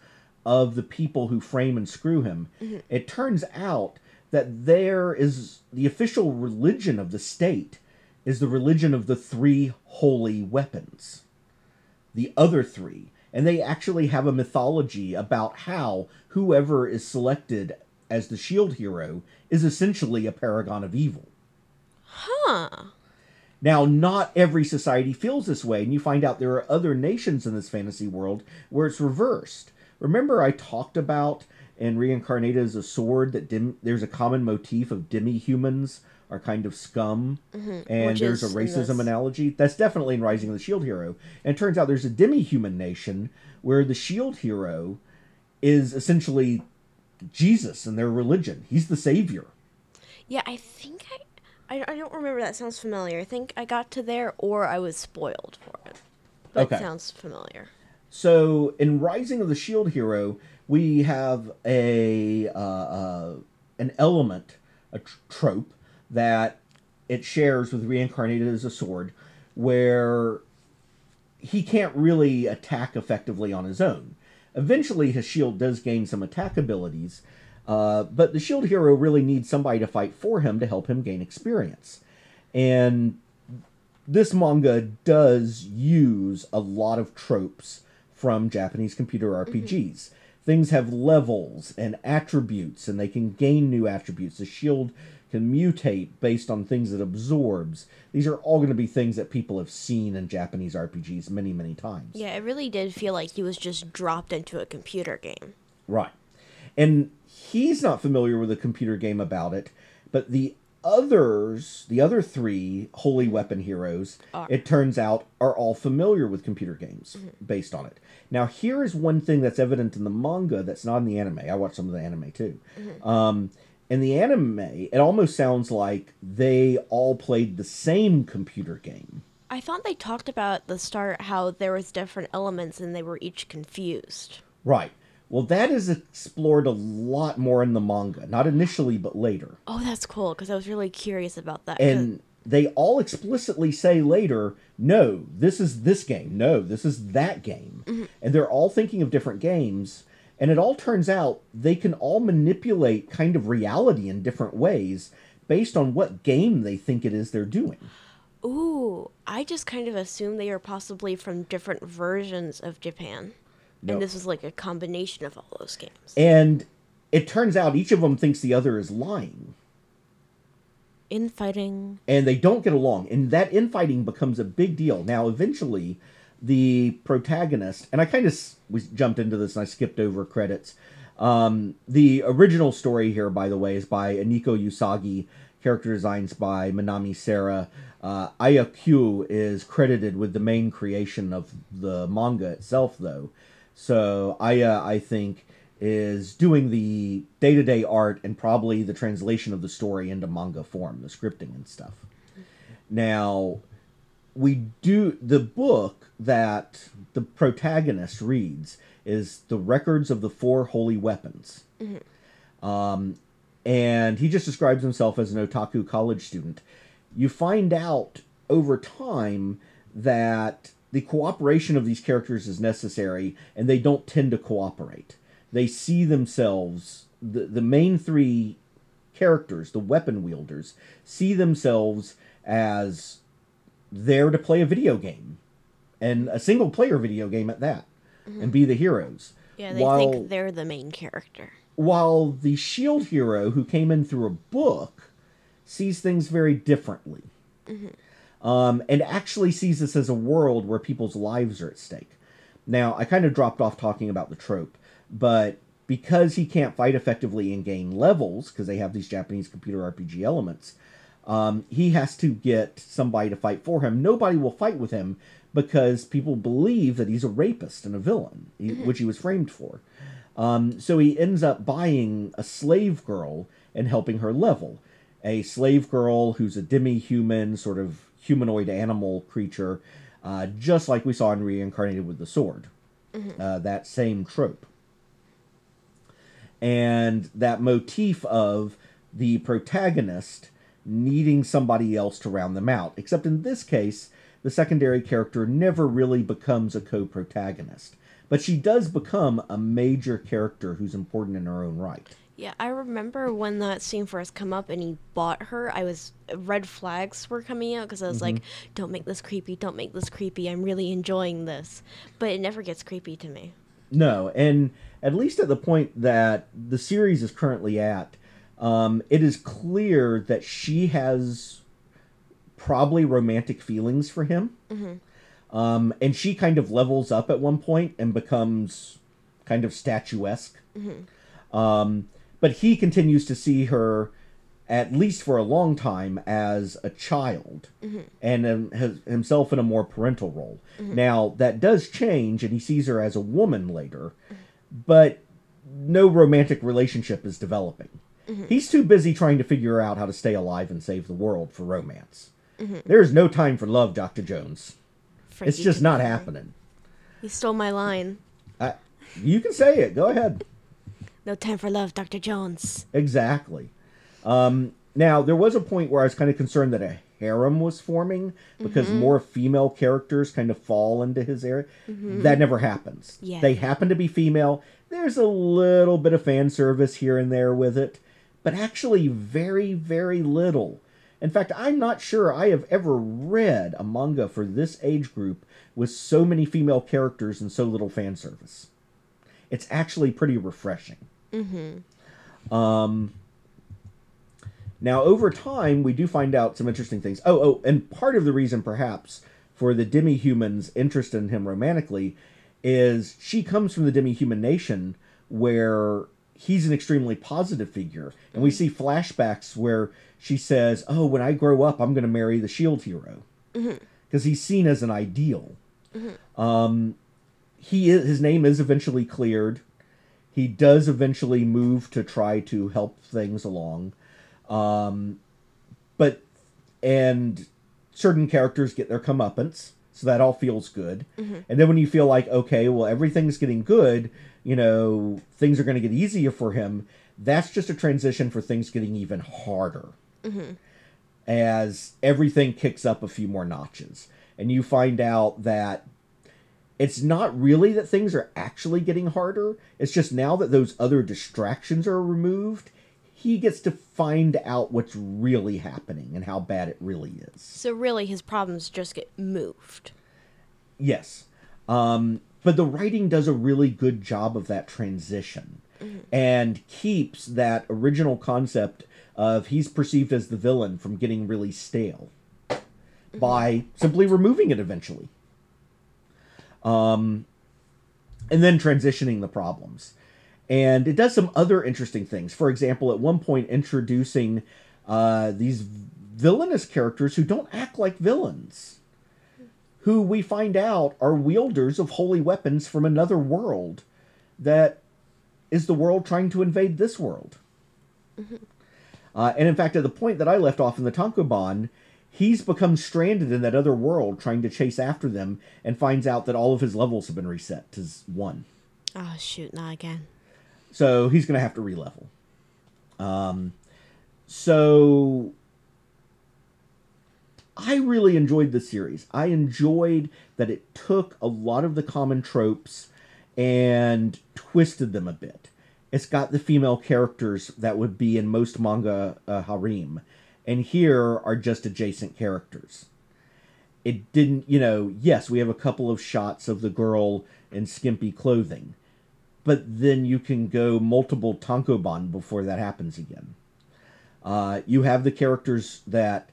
of the people who frame and screw him. It turns out that there is the official religion of the state is the religion of the three holy weapons the other three. And they actually have a mythology about how whoever is selected as the shield hero is essentially a paragon of evil. Huh. Now, not every society feels this way, and you find out there are other nations in this fantasy world where it's reversed. Remember, I talked about in Reincarnated as a Sword that dim- there's a common motif of demi humans are kind of scum, mm-hmm. and Which there's a racism analogy. That's definitely in Rising of the Shield Hero. And it turns out there's a demi human nation where the Shield Hero is essentially Jesus and their religion. He's the savior. Yeah, I think I, I. Don't remember. That sounds familiar. I think I got to there, or I was spoiled for it. But Okay. it sounds familiar. So in Rising of the Shield Hero, we have a uh, uh, an element, a tr- trope that it shares with Reincarnated as a Sword, where he can't really attack effectively on his own. Eventually, his shield does gain some attack abilities, uh, but the shield hero really needs somebody to fight for him to help him gain experience. And this manga does use a lot of tropes from Japanese computer RPGs. Things have levels and attributes, and they can gain new attributes. The shield can mutate based on things it absorbs. These are all going to be things that people have seen in Japanese RPGs many, many times. Yeah, it really did feel like he was just dropped into a computer game. Right. And he's not familiar with a computer game about it, but the others, the other three holy weapon heroes, Are. it turns out, are all familiar with computer games based on it. Now, here is one thing that's evident in the manga that's not in the anime. I watched some of the anime too. Um, in the anime, it almost sounds like they all played the same computer game. I thought they talked about at the start how there was different elements and they were each confused. Right. Well, that is explored a lot more in the manga. Not initially, but later. Oh, that's cool because I was really curious about that. and they all explicitly say later no this is this game no this is that game mm-hmm. and they're all thinking of different games and it all turns out they can all manipulate kind of reality in different ways based on what game they think it is they're doing Ooh, I just kind of assumed they are possibly from different versions of Japan. No. And this is like a combination of all those games. and it turns out each of them thinks the other is lying Infighting. and they don't get along and that infighting becomes a big deal now eventually the protagonist and i kind of we jumped into this and i skipped over credits um, the original story here by the way is by Aneko Yusagi character designs by Minami Seira. uh, is credited with the main creation of the manga itself though so Aiya i think is doing the day to day art and probably the translation of the story into manga form, the scripting and stuff. Now, we do the book that the protagonist reads is the records of the four holy weapons. Um, and he just describes himself as an otaku college student. You find out over time that the cooperation of these characters is necessary, and they don't tend to cooperate. They see themselves, the, the main three characters, the weapon wielders, see themselves as there to play a video game, and a single player video game at that, and be the heroes. Yeah, they While- think they're the main character. while the shield hero who came in through a book sees things very differently mm-hmm. Um, and actually sees this as a world where people's lives are at stake. Now i kind of dropped off talking about the trope but because he can't fight effectively and gain levels because they have these japanese computer rpg elements um, he has to get somebody to fight for him. Nobody will fight with him because people believe that he's a rapist and a villain he- which he was framed for. Um, so he ends up buying a slave girl and helping her level. A slave girl who's a demi human, sort of humanoid animal creature, uh, just like we saw in Reincarnated with the Sword. Uh, that same trope. And that motif of the protagonist needing somebody else to round them out. Except in this case, the secondary character never really becomes a co protagonist. But she does become a major character who's important in her own right. Yeah, I remember when that scene first come up and he bought her. I was red flags were coming out because I was like, "Don't make this creepy. Don't make this creepy. I'm really enjoying this." But it never gets creepy to me. No, and at least at the point that the series is currently at, um, it is clear that she has probably romantic feelings for him. Um, and she kind of levels up at one point and becomes kind of statuesque. Um, but he continues to see her, at least for a long time, as a child mm-hmm. and um, has himself in a more parental role. Mm-hmm. Now, that does change, and he sees her as a woman later, mm-hmm. but no romantic relationship is developing. He's too busy trying to figure out how to stay alive and save the world for romance. There's no time for love, Dr. Jones. It's just not happening. He stole my line. I, you can say it. Go ahead. No time for love, Dr. Jones. Exactly. Um, now, there was a point where I was kind of concerned that a harem was forming because more female characters kind of fall into his area. That never happens. Yeah. They happen to be female. There's a little bit of fan service here and there with it, but actually very, very little. In fact, I'm not sure I have ever read a manga for this age group with so many female characters and so little fan service. It's actually pretty refreshing. Um, now, over time, we do find out some interesting things. Oh, oh, and part of the reason, perhaps, for the demi-human's interest in him romantically is she comes from the demi-human nation where he's an extremely positive figure. And we see flashbacks where she says, oh, when I grow up, I'm going to marry the shield hero. Because he's seen as an ideal. Um, he is, his name is eventually cleared. He does eventually move to try to help things along. Um, but and certain characters get their comeuppance, so that all feels good. And then when you feel like okay, well everything's getting good, you know things are going to get easier for him. That's just a transition for things getting even harder as everything kicks up a few more notches, and you find out that it's not really that things are actually getting harder. It's just now that those other distractions are removed, he gets to find out what's really happening and how bad it really is. So really, his problems just get moved. Yes. Um, but the writing does a really good job of that transition and keeps that original concept of he's perceived as the villain from getting really stale by simply removing it eventually. Um, and then transitioning the problems. And it does some other interesting things. For example, at one point, introducing uh, these villainous characters who don't act like villains who we find out are wielders of holy weapons from another world that is the world trying to invade this world. Uh, and in fact, at the point that I left off in the Tankobon, he's become stranded in that other world trying to chase after them and finds out that all of his levels have been reset to one. Oh shoot, not again. So he's going to have to relevel. Um, so I really enjoyed the series. I enjoyed that it took a lot of the common tropes and twisted them a bit. It's got the female characters that would be in most manga uh, harem, and here are just adjacent characters. It didn't, you know, yes, we have a couple of shots of the girl in skimpy clothing, but then you can go multiple tankobon before that happens again. Uh, you have the characters that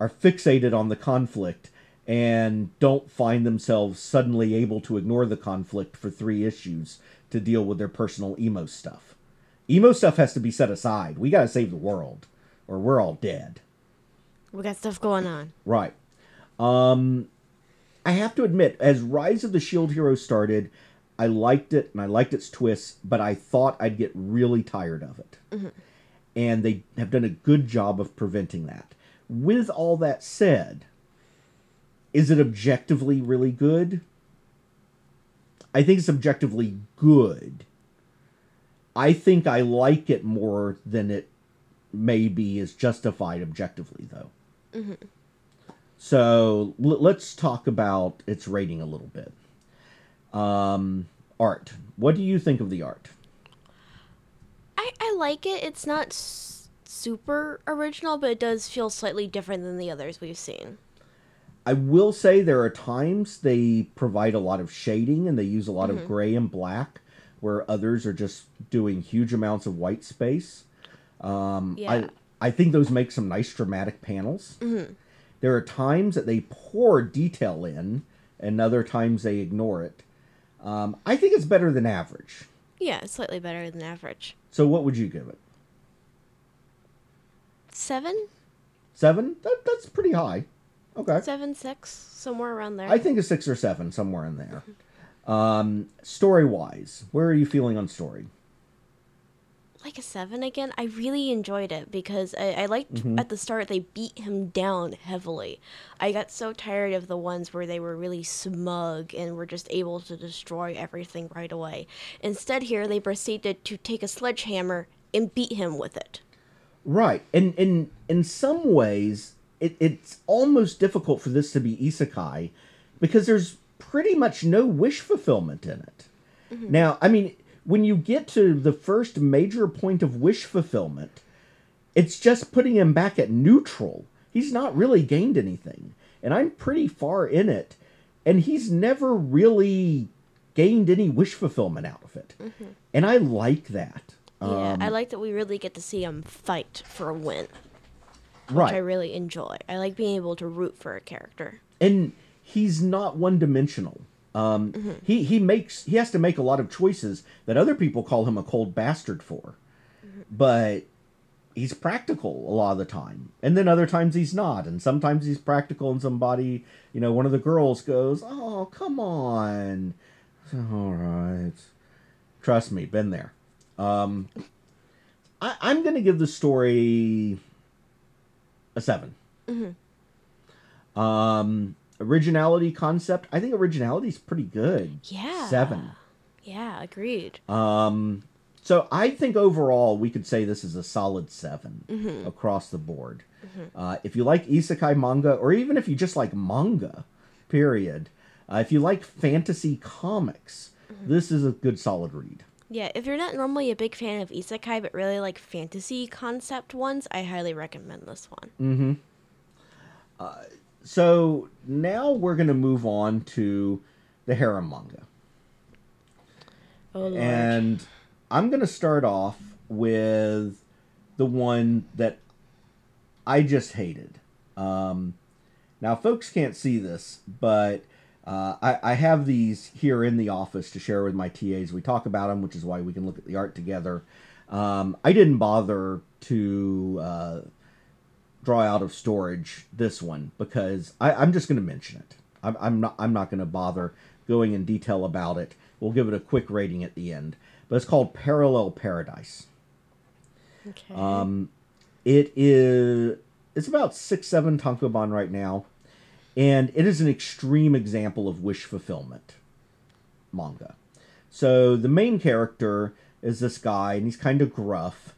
are fixated on the conflict and don't find themselves suddenly able to ignore the conflict for three issues to deal with their personal emo stuff. Emo stuff has to be set aside. We got to save the world, or we're all dead. We got stuff going on. Right. Um, I have to admit, as Rise of the Shield Hero started, I liked it and I liked its twists, but I thought I'd get really tired of it. And they have done a good job of preventing that. With all that said, is it objectively really good? I think it's objectively good. I think I like it more than it maybe is justified objectively, though. So l- let's talk about its rating a little bit. Um, art. What do you think of the art? I, I like it. It's not s- super original, but it does feel slightly different than the others we've seen. I will say there are times they provide a lot of shading and they use a lot of gray and black, where others are just doing huge amounts of white space. Um, Yeah. I I think those make some nice dramatic panels. There are times that they pour detail in, and other times they ignore it. Um, I think it's better than average. Yeah, slightly better than average. So what would you give it? Seven? Seven? That, that's pretty high. Okay. Seven, six, somewhere around there. I think a six or seven, somewhere in there. Um, story wise, where are you feeling on story? Like a seven again. I really enjoyed it because I, I liked Mm-hmm. at the start they beat him down heavily. I got so tired of the ones where they were really smug and were just able to destroy everything right away. Instead, here they proceeded to take a sledgehammer and beat him with it. Right, and in in some ways, it, it's almost difficult for this to be isekai because there's pretty much no wish fulfillment in it. Now, I mean, when you get to the first major point of wish fulfillment, it's just putting him back at neutral. He's not really gained anything, and I'm pretty far in it, and he's never really gained any wish fulfillment out of it, and I like that. Yeah, Um, I like that we really get to see him fight for a win, which. I really enjoy. I like being able to root for a character. and he's not one dimensional. Um, He he makes he has to make a lot of choices that other people call him a cold bastard for, but he's practical a lot of the time, and then other times he's not, and sometimes he's practical, and somebody you know one of the girls goes, "Oh come on, all right." Trust me, been there. Um, I, I'm gonna give the story a 7 Um, originality concept. I think originality is pretty good. Yeah. Seven. Yeah, agreed. Um, so I think overall we could say this is a solid 7 Mm-hmm. across the board. Uh, if you like isekai manga, or even if you just like manga, period. Uh, if you like fantasy comics, Mm-hmm. this is a good solid read. Yeah, if you're not normally a big fan of isekai but really like fantasy concept ones, I highly recommend this one. So now we're going to move on to the harem manga. Oh. And I'm going to start off with the one that I just hated. Um, now, folks can't see this, but uh, I, I have these here in the office to share with my TAs. We talk about them, which is why we can look at the art together. Um, I didn't bother to uh, draw out of storage this one because I, I'm just going to mention it. I'm, I'm not. I'm not going to bother going in detail about it. We'll give it a quick rating at the end. but it's called Parallel Paradise. Okay. Um, it is it's about six seven tankobon right now, and it is an extreme example of wish fulfillment manga. So the main character is this guy, and he's kind of gruff,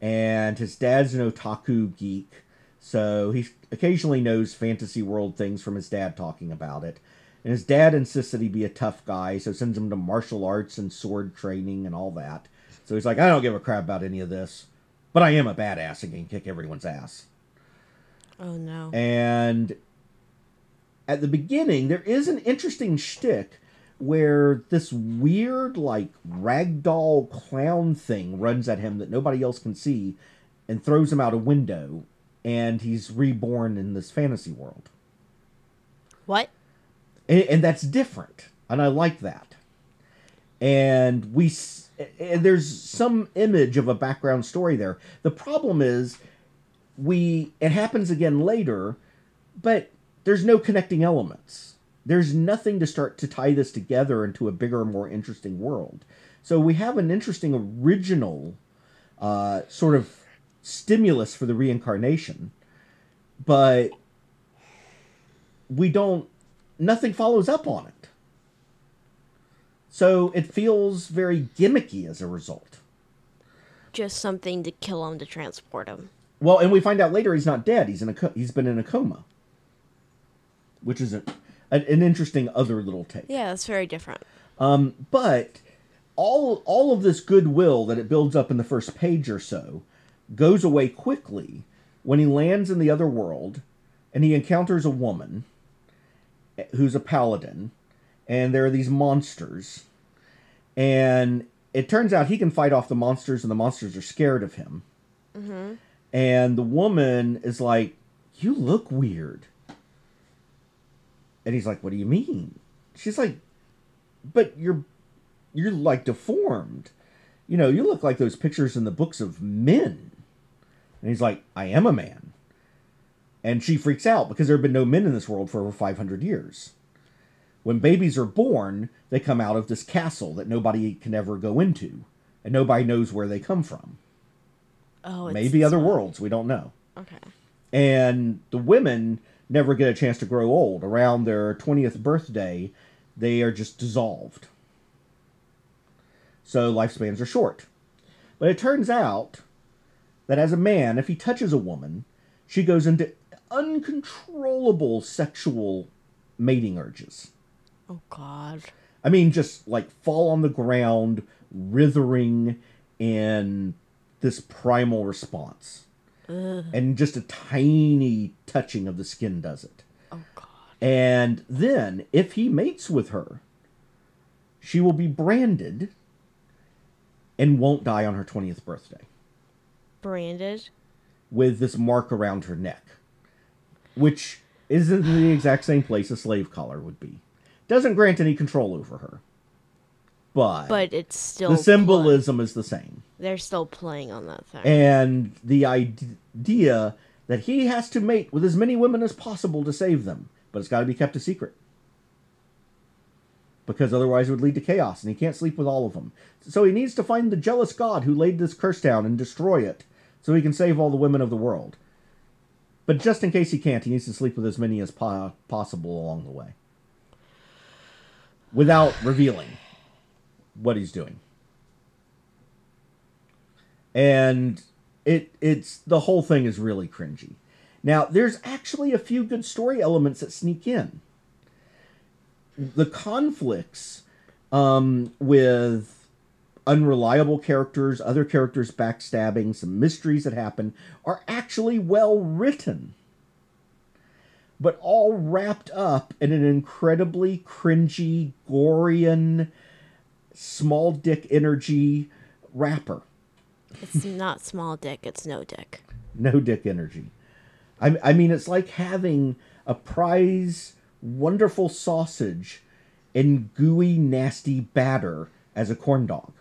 and his dad's an otaku geek, so he occasionally knows fantasy world things from his dad talking about it. And his dad insists that he be a tough guy, so sends him to martial arts and sword training and all that. So he's like, I don't give a crap about any of this, but I am a badass and can kick everyone's ass. oh no. And at the beginning, there is an interesting shtick where this weird, like, ragdoll clown thing runs at him that nobody else can see and throws him out a window, and he's reborn in this fantasy world. What? And, and that's different, and I like that. And we. And there's some image of a background story there. The problem is, we it happens again later, but there's no connecting elements. There's nothing to start to tie this together into a bigger, more interesting world. So we have an interesting original uh, sort of stimulus for the reincarnation, but we don't. Nothing follows up on it. So it feels very gimmicky as a result. Just something to kill him to transport him. Well, and we find out later he's not dead. He's in a co- he's been in a coma, which is a, an, an interesting other little take. Yeah, that's very different. Um, but all all of this goodwill that it builds up in the first page or so goes away quickly when he lands in the other world and he encounters a woman eh, who's a paladin and there are these monsters. And it turns out he can fight off the monsters and the monsters are scared of him. Mm-hmm. And the woman is like you look weird. And he's like what do you mean? She's like but you're you're like deformed. You know you look like those pictures in the books of men and he's like i am a man and she freaks out because there have been no men in this world for over 500 years when babies are born they come out of this castle that nobody can ever go into and nobody knows where they come from Oh, it's maybe other worlds we don't know Okay. and the women never get a chance to grow old. Around their 20th birthday, they are just dissolved. So lifespans are short. But it turns out that as a man, if he touches a woman, she goes into uncontrollable sexual mating urges. Oh God. I mean, just like fall on the ground, writhing in this primal response. And just a tiny touching of the skin does it. Oh God. And then, if he mates with her, she will be branded and won't die on her 20th birthday Branded. with this mark around her neck, which isn't the exact same place a slave collar would be. Doesn't grant any control over her. But, But it's still the symbolism is the same. they're still playing on that thing. And the idea that he has to mate with as many women as possible to save them, but it's got to be kept a secret. Because otherwise it would lead to chaos, and he can't sleep with all of them. So he needs to find the jealous god who laid this curse down and destroy it, so he can save all the women of the world. But just in case he can't, he needs to sleep with as many as po- possible along the way. Without revealing what he's doing and it it's the whole thing is really cringy. Now, there's actually a few good story elements that sneak in. The conflicts um, with unreliable characters, other characters backstabbing, some mysteries that happen are actually well written. But all wrapped up in an incredibly cringy, Gorean, small dick energy wrapper. it's not small dick. It's no dick. no dick energy. I, I mean, it's like having a prize, wonderful sausage in gooey, nasty batter as a corn dog.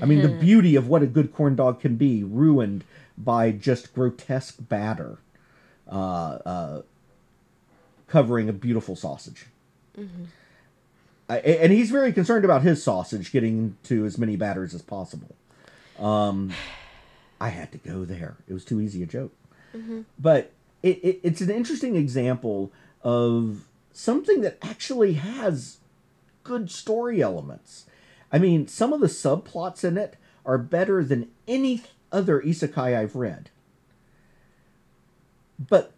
I mean, the (laughs) beauty of what a good corn dog can be ruined by just grotesque batter uh, uh, covering a beautiful sausage. I, and he's very concerned about his sausage getting to as many batters as possible. Um, I had to go there. It was too easy a joke. But it, it, it's an interesting example of something that actually has good story elements. I mean, some of the subplots in it are better than any other isekai I've read. But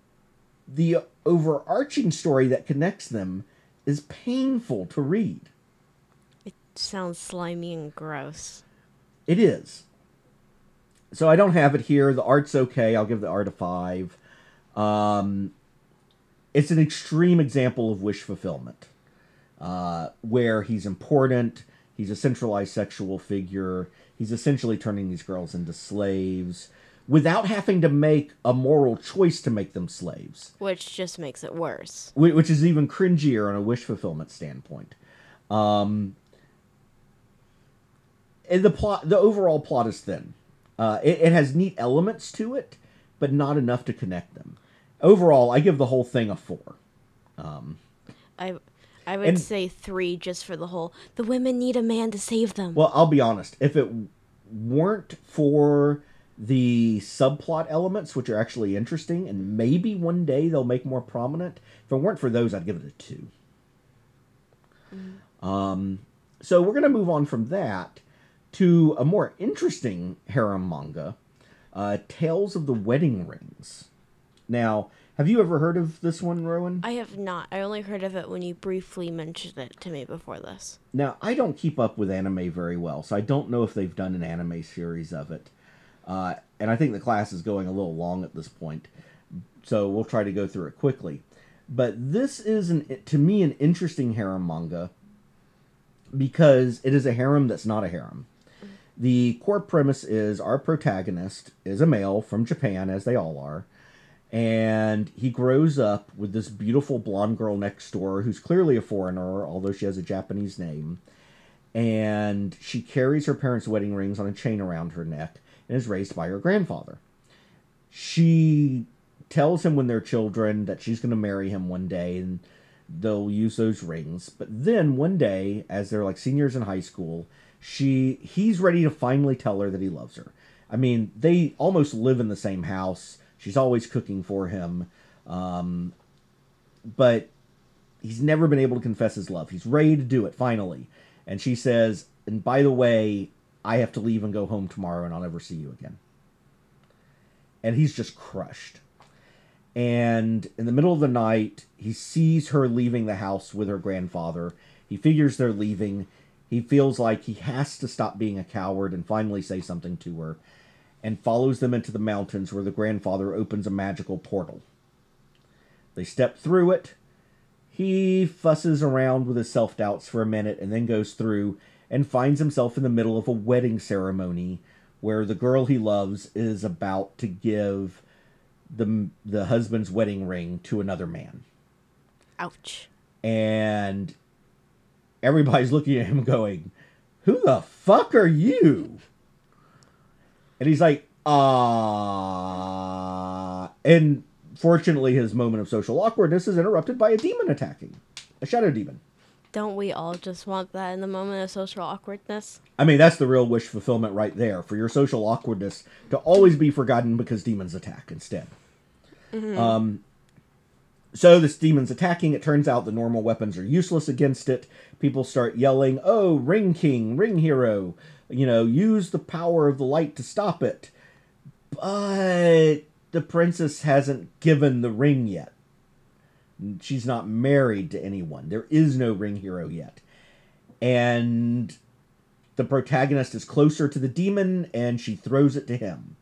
the overarching story that connects them is painful to read. It sounds slimy and gross. It is. So I don't have it here. The art's okay. I'll give the art a five. Um, it's an extreme example of wish fulfillment, uh, where he's important. He's a centralized sexual figure. He's essentially turning these girls into slaves without having to make a moral choice to make them slaves Which just makes it worse. which is even cringier on a wish fulfillment standpoint. Um, and the plot, the overall plot is thin. Uh, it, it has neat elements to it, but not enough to connect them. Overall, I give the whole thing a four. I I would And- say three just for the whole. The women need a man to save them. Well, I'll be honest. If it weren't for the subplot elements, which are actually interesting, and maybe one day they'll make more prominent, if it weren't for those, I'd give it a two. Um, so we're going to move on from that to a more interesting harem manga, uh, Tales of the Wedding Rings. Now, have you ever heard of this one, Rowan? I have not. I only heard of it when you briefly mentioned it to me before this. Now, I don't keep up with anime very well, so I don't know if they've done an anime series of it. Uh, and I think the class is going a little long at this point, so we'll try to go through it quickly. But this is, an, to me, an interesting harem manga because it is a harem that's not a harem. The core premise is our protagonist is a male from Japan, as they all are, and he grows up with this beautiful blonde girl next door who's clearly a foreigner, although she has a Japanese name. And she carries her parents' wedding rings on a chain around her neck and is raised by her grandfather. She tells him when they're children that she's going to marry him one day and they'll use those rings. But then one day, as they're like seniors in high school, she he's ready to finally tell her that he loves her. I mean, they almost live in the same house. She's always cooking for him. Um, but he's never been able to confess his love. He's ready to do it finally. And she says, "And by the way, I have to leave and go home tomorrow and I'll never see you again." And he's just crushed. And in the middle of the night, he sees her leaving the house with her grandfather. He figures they're leaving. He feels like he has to stop being a coward and finally say something to her and follows them into the mountains where the grandfather opens a magical portal. They step through it. He fusses around with his self doubts for a minute and then goes through and finds himself in the middle of a wedding ceremony where the girl he loves is about to give the the husband's wedding ring to another man. Ouch. And everybody's looking at him going, "Who the fuck are you?" And he's like, "Ah." And fortunately his moment of social awkwardness is interrupted by a demon attacking. A shadow demon. Don't we all just want that in the moment of social awkwardness? I mean, that's the real wish fulfillment right there for your social awkwardness to always be forgotten because demons attack instead. Um, so this demon's attacking. It turns out the normal weapons are useless against it. People start yelling, "Oh, Ring King, Ring Hero! You know, use the power of the light to stop it." But the princess hasn't given the ring yet. She's not married to anyone. There is no ring hero yet. And the protagonist is closer to the demon and she throws it to him.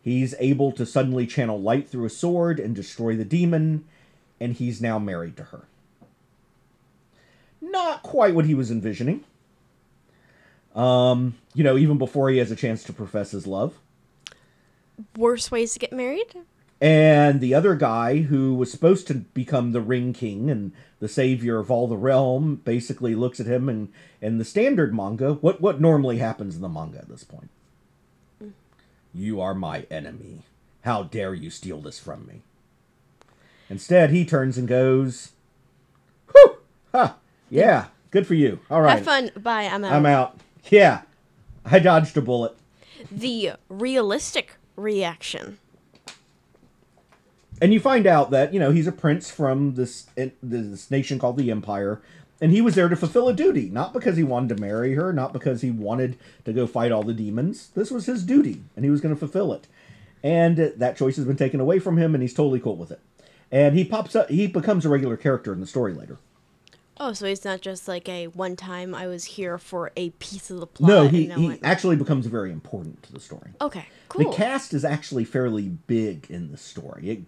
He's able to suddenly channel light through a sword and destroy the demon, and he's now married to her. Not quite what he was envisioning. Um, you know, even before he has a chance to profess his love. Worse ways to get married? And the other guy, who was supposed to become the Ring King and the savior of all the realm, basically looks at him and in the standard manga, what what normally happens in the manga at this point? You are my enemy. How dare you steal this from me? Instead, he turns and goes, Whew! Ha! Yeah, Good for you. All right. Have fun. Bye. I'm out. I'm out. Yeah. I dodged a bullet. The realistic reaction. And you find out that, you know, he's a prince from this this nation called the Empire, and he was there to fulfill a duty, not because he wanted to marry her, not because he wanted to go fight all the demons. This was his duty, and he was going to fulfill it. And that choice has been taken away from him, and he's totally cool with it. And he pops up, he becomes a regular character in the story later. Oh, so he's not just like a one time I was here for a piece of the plot. No, he, he went- actually becomes very important to the story. Okay, cool. The cast is actually fairly big in the story. It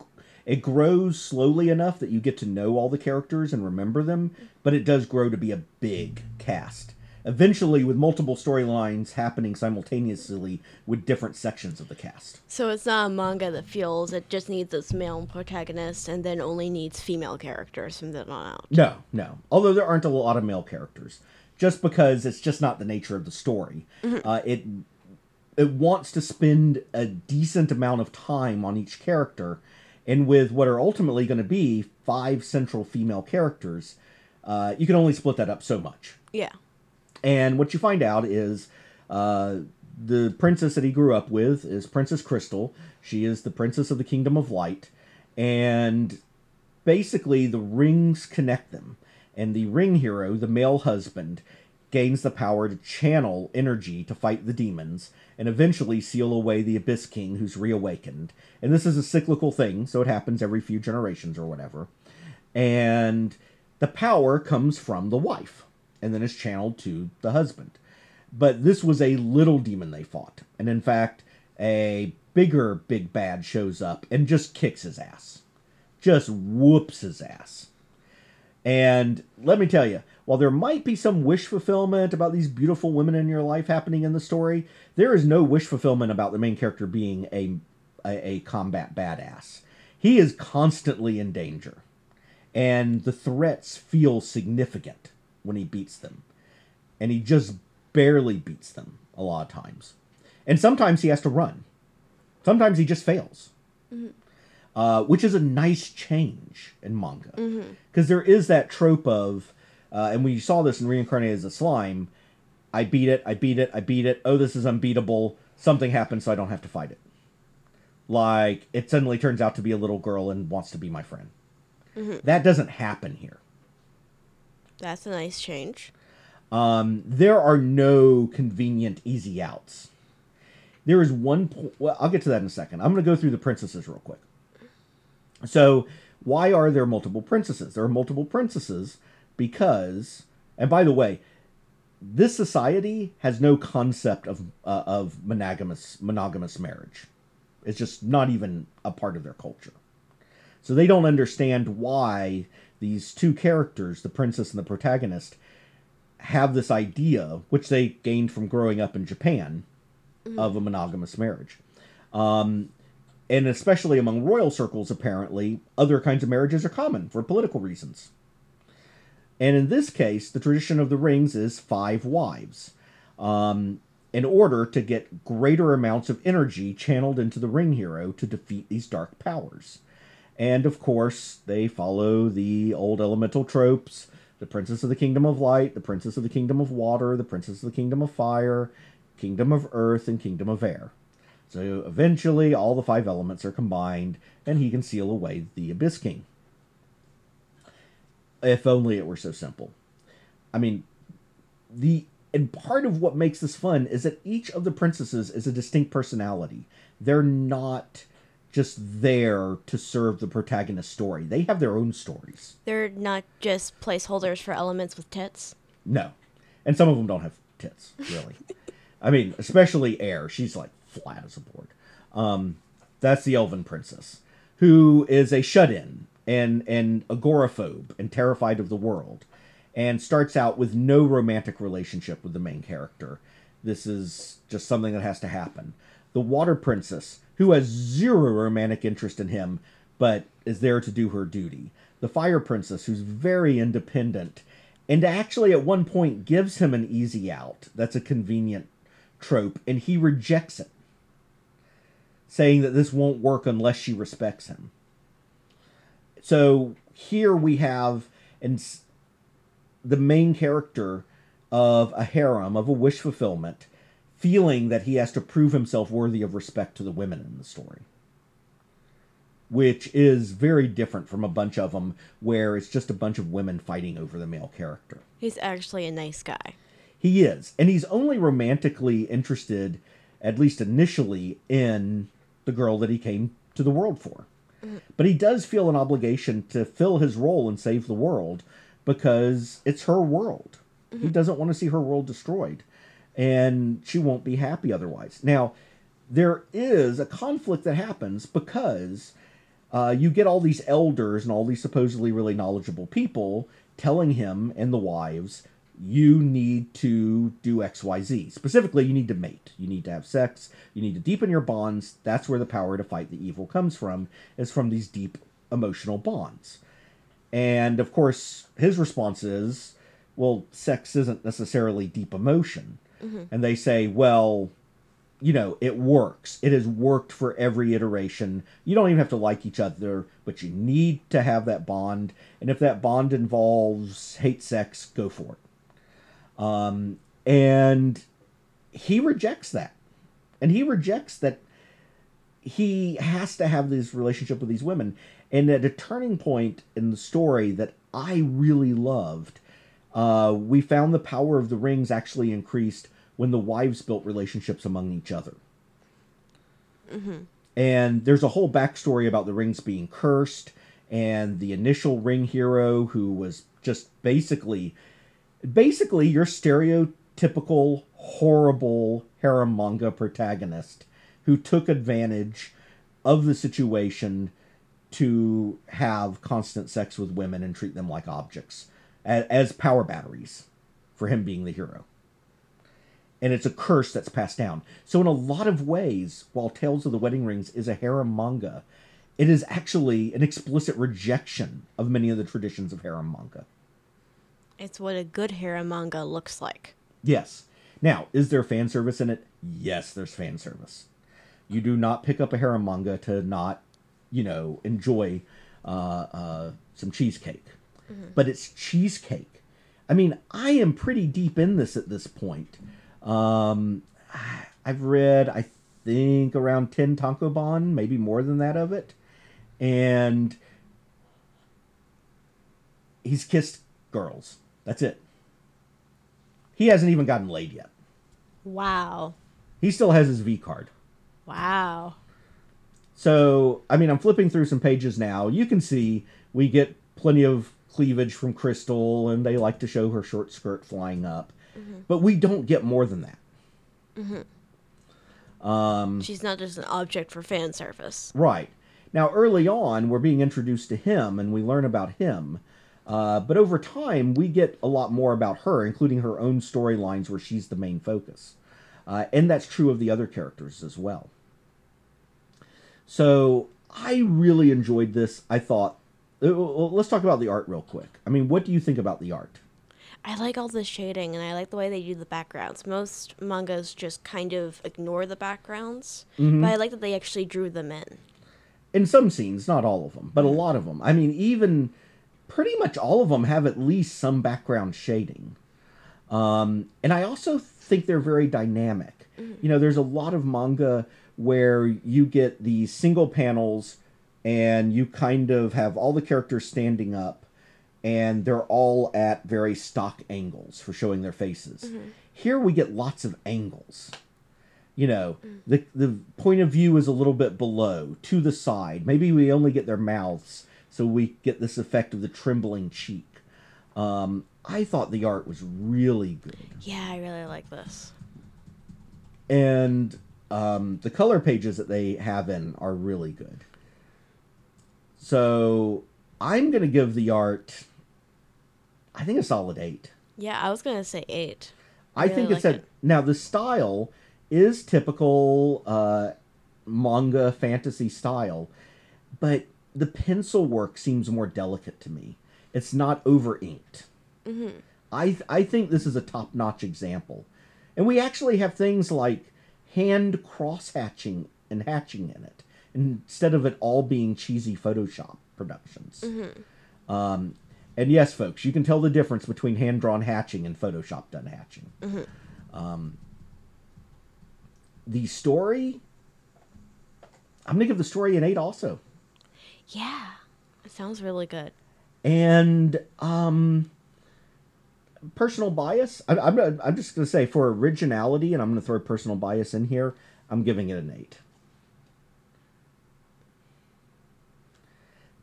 it grows slowly enough that you get to know all the characters and remember them, but it does grow to be a big cast. Eventually, with multiple storylines happening simultaneously with different sections of the cast. So it's not a manga that feels it just needs its male protagonist and then only needs female characters from then on out. No, no. Although there aren't a lot of male characters, just because it's just not the nature of the story. Uh, it it wants to spend a decent amount of time on each character, and with what are ultimately going to be five central female characters, uh, you can only split that up so much. Yeah. And what you find out is uh, the princess that he grew up with is Princess Crystal. She is the princess of the Kingdom of Light. And basically, the rings connect them. And the ring hero, the male husband, gains the power to channel energy to fight the demons and eventually seal away the Abyss King who's reawakened. And this is a cyclical thing, so it happens every few generations or whatever. And the power comes from the wife and then is channeled to the husband. But this was a little demon they fought. And in fact, a bigger big bad shows up and just kicks his ass. Just whoops his ass. And let me tell you, while there might be some wish fulfillment about these beautiful women in your life happening in the story, there is no wish fulfillment about the main character being a, a, a combat badass. He is constantly in danger, and the threats feel significant when he beats them. And he just barely beats them a lot of times. And sometimes he has to run. Sometimes he just fails uh, which is a nice change in manga because there is that trope of, uh, and we saw this in Reincarnated as a Slime. I beat it, I beat it, I beat it. Oh, this is unbeatable. Something happens, so I don't have to fight it. Like it suddenly turns out to be a little girl and wants to be my friend. That doesn't happen here. That's a nice change. Um, there are no convenient easy outs. There is one. Well, I'll get to that in a second. I'm going to go through the princesses real quick. So, why are there multiple princesses? There are multiple princesses because, and by the way, this society has no concept of uh, of monogamous monogamous marriage. It's just not even a part of their culture. So they don't understand why these two characters, the princess and the protagonist, have this idea, which they gained from growing up in Japan, of a monogamous marriage. Um, and especially among royal circles, apparently, other kinds of marriages are common for political reasons. And in this case, the tradition of the rings is five wives, um, in order to get greater amounts of energy channeled into the ring hero to defeat these dark powers. And of course, they follow the old elemental tropes the princess of the kingdom of light, the princess of the kingdom of water, the princess of the kingdom of fire, kingdom of earth, and kingdom of air. So eventually, all the five elements are combined, and he can seal away the Abyss King. If only it were so simple. I mean, the and part of what makes this fun is that each of the princesses is a distinct personality. They're not just there to serve the protagonist story. They have their own stories. They're not just placeholders for elements with tits. No. And some of them don't have tits, really. (laughs) I mean, especially Air. She's like flat as a board. Um, that's the Elven Princess, who is a shut in and, and agoraphobe and terrified of the world, and starts out with no romantic relationship with the main character. This is just something that has to happen. The Water Princess, who has zero romantic interest in him, but is there to do her duty. The Fire Princess, who's very independent and actually at one point gives him an easy out. That's a convenient trope, and he rejects it, saying that this won't work unless she respects him. So here we have, and the main character of a harem of a wish fulfillment feeling that he has to prove himself worthy of respect to the women in the story. Which is very different from a bunch of them where it's just a bunch of women fighting over the male character. He's actually a nice guy. he is and he's only romantically interested at least initially in the girl that he came to the world for. Mm-hmm. But he does feel an obligation to fill his role and save the world because it's her world. He mm-hmm. doesn't want to see her world destroyed, and she won't be happy otherwise. Now, there is a conflict that happens because uh, you get all these elders and all these supposedly really knowledgeable people telling him and the wives, you need to do XYZ. Specifically, you need to mate. You need to have sex. You need to deepen your bonds. That's where the power to fight the evil comes from, is from these deep emotional bonds. And of course, his response is, well, sex isn't necessarily deep emotion. And they say, well, you know, it works. It has worked for every iteration. You don't even have to like each other, but you need to have that bond. And if that bond involves hate sex, go for it. Um, and he rejects that. And he rejects that he has to have this relationship with these women. And at a turning point in the story that I really loved, uh, we found the power of the rings actually increased when the wives built relationships among each other. And there's a whole backstory about the rings being cursed, and the initial ring hero who was just basically, basically your stereotypical horrible harem manga protagonist who took advantage of the situation to have constant sex with women and treat them like objects as, as power batteries for him being the hero. And it's a curse that's passed down. So, in a lot of ways, while Tales of the Wedding Rings is a harem manga, it is actually an explicit rejection of many of the traditions of harem manga. It's what a good harem manga looks like. Yes. Now, is there fan service in it? Yes, there's fan service. You do not pick up a harem manga to not, you know, enjoy uh, uh, some cheesecake. But it's cheesecake. I mean, I am pretty deep in this at this point. Um, (sighs) I've read, I think, around 10 tankobon, maybe more than that of it. And he's kissed girls. That's it. He hasn't even gotten laid yet. Wow. He still has his V card. Wow. So, I mean, I'm flipping through some pages now. You can see we get plenty of cleavage from Crystal, and they like to show her short skirt flying up. But we don't get more than that. Um, She's not just an object for fan service. Right. Now, early on, we're being introduced to him and we learn about him. Uh, but over time, we get a lot more about her, including her own storylines where she's the main focus. Uh, and that's true of the other characters as well. So I really enjoyed this. I thought, Uh, let's talk about the art real quick. I mean, what do you think about the art? I like all the shading and I like the way they do the backgrounds. Most mangas just kind of ignore the backgrounds, mm-hmm. but I like that they actually drew them in. in some scenes, not all of them, but a lot of them. I mean, even pretty much all of them have at least some background shading. Um, and I also think they're very dynamic. Mm-hmm. You know, there's a lot of manga where you get these single panels and you kind of have all the characters standing up and they're all at very stock angles for showing their faces. Here we get lots of angles. You know the the point of view is a little bit below to the side. Maybe we only get their mouths so we get this effect of the trembling cheek. Um, i thought the art was really good. Yeah, I really like this. and um, the color pages that they have in are really good so i'm going to give the art i think a solid eight Yeah, I was gonna say eight. I really think it's like a it. now the style is typical uh, manga fantasy style, but the pencil work seems more delicate to me. It's not over inked. Mm-hmm. I I think this is a top notch example, and we actually have things like hand cross hatching and hatching in it instead of it all being cheesy Photoshop productions. Mm-hmm. Um, And yes, folks, you can tell the difference between hand drawn hatching and Photoshop done hatching. Um, the story, I'm going to give the story an 8 also. Yeah, it sounds really good. And um, personal bias. I, I'm, I'm just going to say for originality, and I'm going to throw personal bias in here, I'm giving it an 8.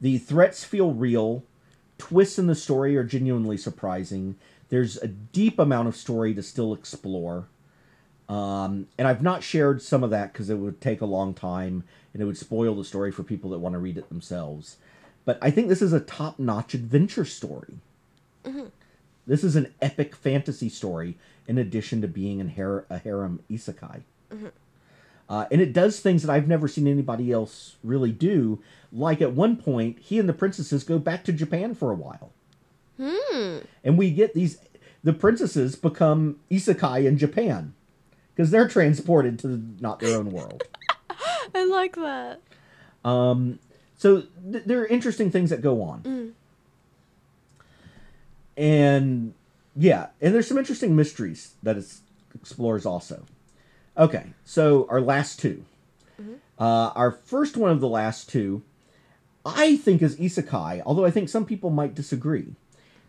The threats feel real. Twists in the story are genuinely surprising. There's a deep amount of story to still explore. Um, and I've not shared some of that because it would take a long time and it would spoil the story for people that want to read it themselves. But I think this is a top notch adventure story. This is an epic fantasy story in addition to being an har- a harem isekai. Uh, and it does things that I've never seen anybody else really do. Like at one point, he and the princesses go back to Japan for a while. Hmm. And we get these, the princesses become isekai in Japan because they're transported to not their own world. (laughs) I like that. Um, so th- there are interesting things that go on. Mm. And yeah, and there's some interesting mysteries that it explores also. Okay, so our last 2 Uh, our first one of the last two, I think is isekai, although I think some people might disagree.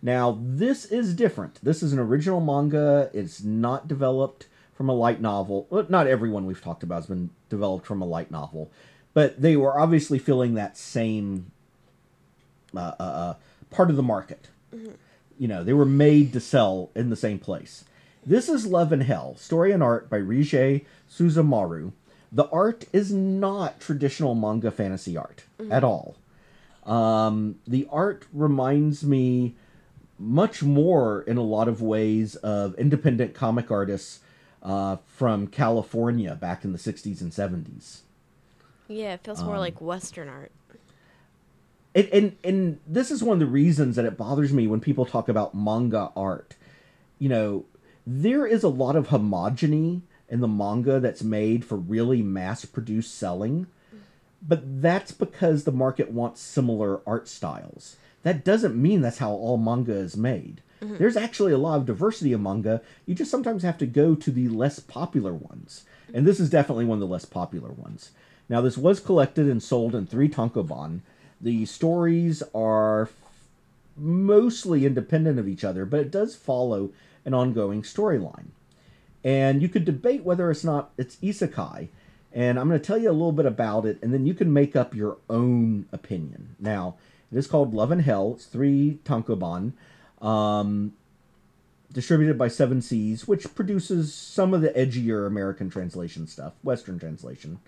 Now, this is different. This is an original manga. It's not developed from a light novel. Well, not everyone we've talked about has been developed from a light novel, but they were obviously filling that same uh, uh, uh, part of the market. You know, they were made to sell in the same place. This is Love in Hell, story and art by Reiji Suzumaru. The art is not traditional manga fantasy art at all. Um, the art reminds me much more in a lot of ways of independent comic artists uh, from California back in the 60s and 70s. Yeah, it feels more like Western art. and, and and this is one of the reasons that it bothers me when people talk about manga art. You know, there is a lot of homogeny in the manga that's made for really mass-produced selling, but that's because the market wants similar art styles. That doesn't mean that's how all manga is made. Mm-hmm. There's actually a lot of diversity in manga. You just sometimes have to go to the less popular ones. And this is definitely one of the less popular ones. Now, this was collected and sold in three tankobon. The stories are mostly independent of each other, but it does follow an ongoing storyline. And you could debate whether it's not it's isekai. And I'm going to tell you a little bit about it, and then you can make up your own opinion. Now, it is called Love in Hell. It's three tankobon, um, distributed by Seven Seas, which produces some of the edgier American translation stuff, Western translation.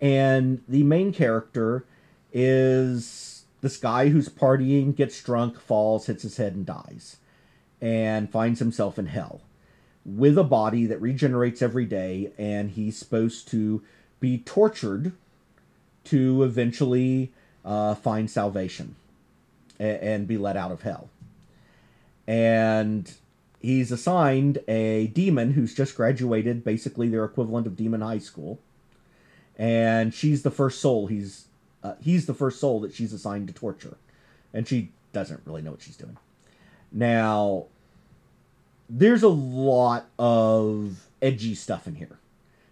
And the main character is this guy who's partying, gets drunk, falls, hits his head, and dies, and finds himself in hell with a body that regenerates every day, and he's supposed to be tortured to eventually uh, find salvation a- and be let out of hell. And he's assigned a demon who's just graduated, basically their equivalent of demon high school. And she's the first soul he's uh, he's the first soul that she's assigned to torture. And she doesn't really know what she's doing now there's a lot of edgy stuff in here.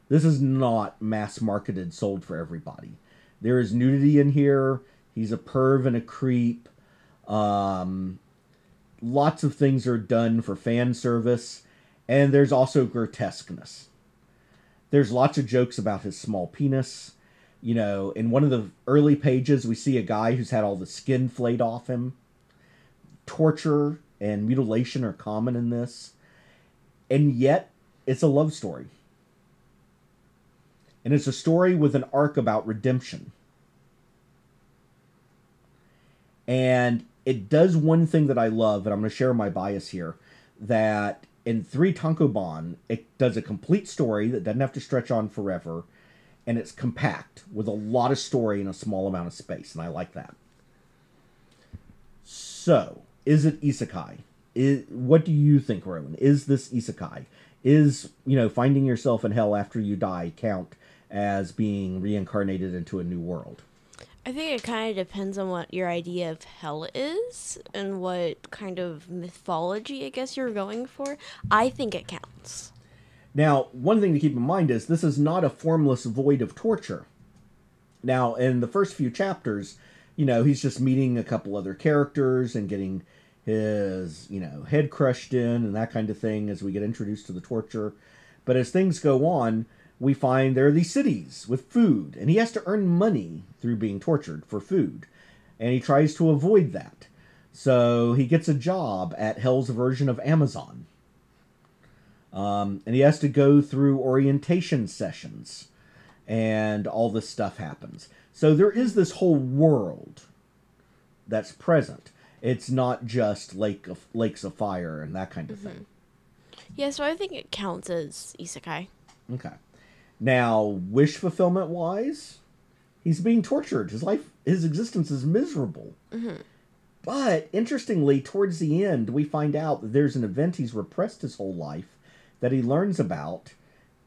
This is not mass marketed sold for everybody. There is nudity in here. He's a perv and a creep. Um, lots of things are done for fan service and there's also grotesqueness. There's lots of jokes about his small penis. You know, in one of the early pages, we see a guy who's had all the skin flayed off him. Torture and mutilation are common in this. And yet, it's a love story. And it's a story with an arc about redemption. And it does one thing that I love, and I'm going to share my bias here that in three tankobon it does a complete story that doesn't have to stretch on forever and it's compact with a lot of story in a small amount of space and i like that so is it isekai is, what do you think rowan is this isekai is you know finding yourself in hell after you die count as being reincarnated into a new world I think it kind of depends on what your idea of hell is and what kind of mythology I guess you're going for. I think it counts. Now, one thing to keep in mind is this is not a formless void of torture. Now, in the first few chapters, you know, he's just meeting a couple other characters and getting his, you know, head crushed in and that kind of thing as we get introduced to the torture. But as things go on, we find there are these cities with food, and he has to earn money through being tortured for food. And he tries to avoid that. So he gets a job at Hell's version of Amazon. Um, and he has to go through orientation sessions, and all this stuff happens. So there is this whole world that's present. It's not just lake of, lakes of fire and that kind of Mm-hmm. thing. Yeah, so I think it counts as isekai. Okay. Now, wish fulfillment wise, he's being tortured. His life, his existence is miserable. But interestingly, towards the end, we find out that there's an event he's repressed his whole life that he learns about,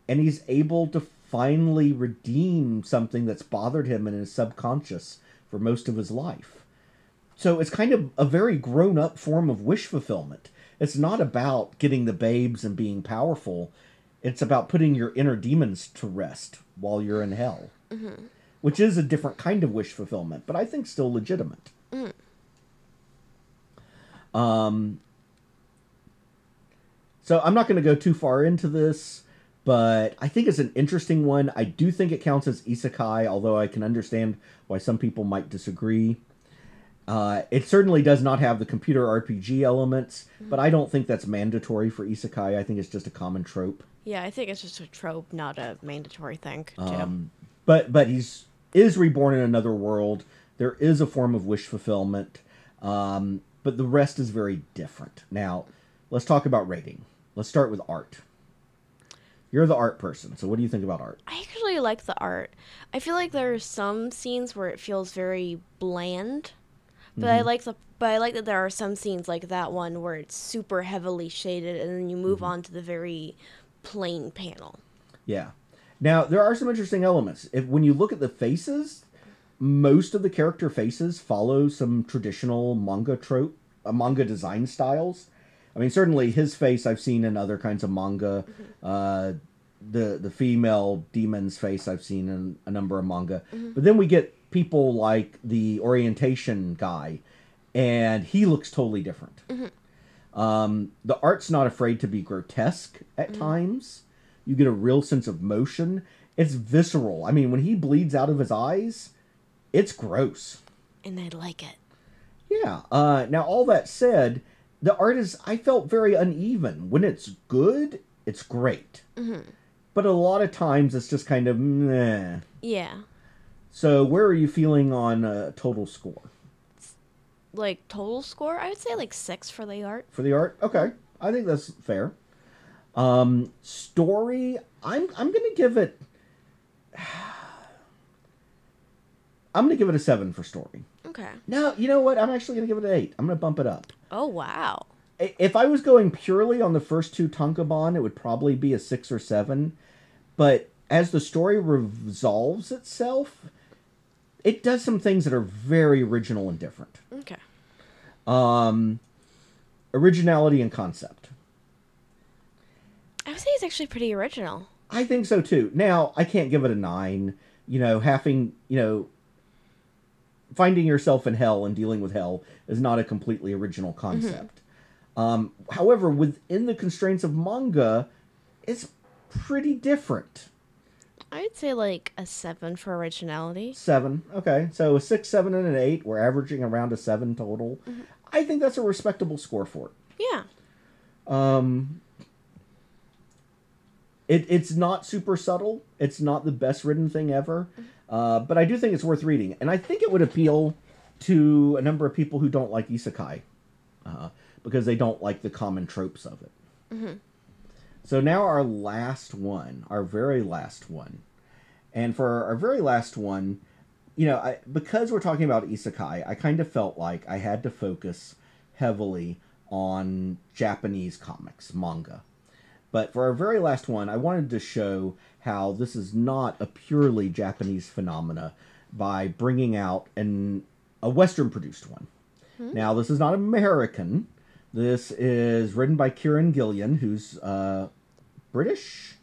and he's able to finally redeem something that's bothered him in his subconscious for most of his life. So it's kind of a very grown up form of wish fulfillment. It's not about getting the babes and being powerful. It's about putting your inner demons to rest while you're in hell, which is a different kind of wish fulfillment, but I think still legitimate. Um, so I'm not going to go too far into this, but I think it's an interesting one. I do think it counts as isekai, although I can understand why some people might disagree. Uh, it certainly does not have the computer RPG elements, but I don't think that's mandatory for isekai. I think it's just a common trope. Yeah, I think it's just a trope, not a mandatory thing. Um, but but he's is reborn in another world. There is a form of wish fulfillment, um, but the rest is very different. Now, let's talk about rating. Let's start with art. You're the art person, so what do you think about art? I actually like the art. I feel like there are some scenes where it feels very bland, but I like the but I like that there are some scenes like that one where it's super heavily shaded, and then you move on to the very plain panel. Yeah. Now there are some interesting elements. If when you look at the faces, most of the character faces follow some traditional manga trope, uh, manga design styles. I mean, certainly his face I've seen in other kinds of manga. Uh, the the female demon's face I've seen in a number of manga. But then we get people like the orientation guy, and he looks totally different. Um, the art's not afraid to be grotesque at times. You get a real sense of motion. It's visceral. I mean, when he bleeds out of his eyes, it's gross. And I like it. Yeah. Uh, now, all that said, the art is, I felt very uneven. When it's good, it's great. But a lot of times it's just kind of meh. Yeah. So, where are you feeling on uh, total score? Like total score, I would say like six for the art. for the art. Okay, I think that's fair. Um, story, I'm I'm gonna give it. (sighs) I'm gonna give it a seven for story. Okay. No, you know what? I'm actually gonna give it an eight. I'm gonna bump it up. Oh wow. If I was going purely on the first two Tankobon, it would probably be a six or seven. But as the story resolves itself, it does some things that are very original and different. Okay. Um, originality and concept. I would say it's actually pretty original. I think so too. Now, I can't give it a nine. You know, having, you know, finding yourself in hell and dealing with hell is not a completely original concept. Um, however, within the constraints of manga, it's pretty different. I would say like a seven for originality. Seven. Okay. So a six, seven, and an eight. We're averaging around a seven total. I think that's a respectable score for it. Yeah. Um, it, it's not super subtle. It's not the best written thing ever, uh, but I do think it's worth reading, and I think it would appeal to a number of people who don't like isekai, uh, because they don't like the common tropes of it. So now our last one, our very last one, and for our very last one, you know, I, because we're talking about isekai, I kind of felt like I had to focus heavily on Japanese comics, manga. But for our very last one, I wanted to show how this is not a purely Japanese phenomena. by bringing out an a Western produced one. Now, this is not American. This is written by Kieron Gillen, who's uh, British.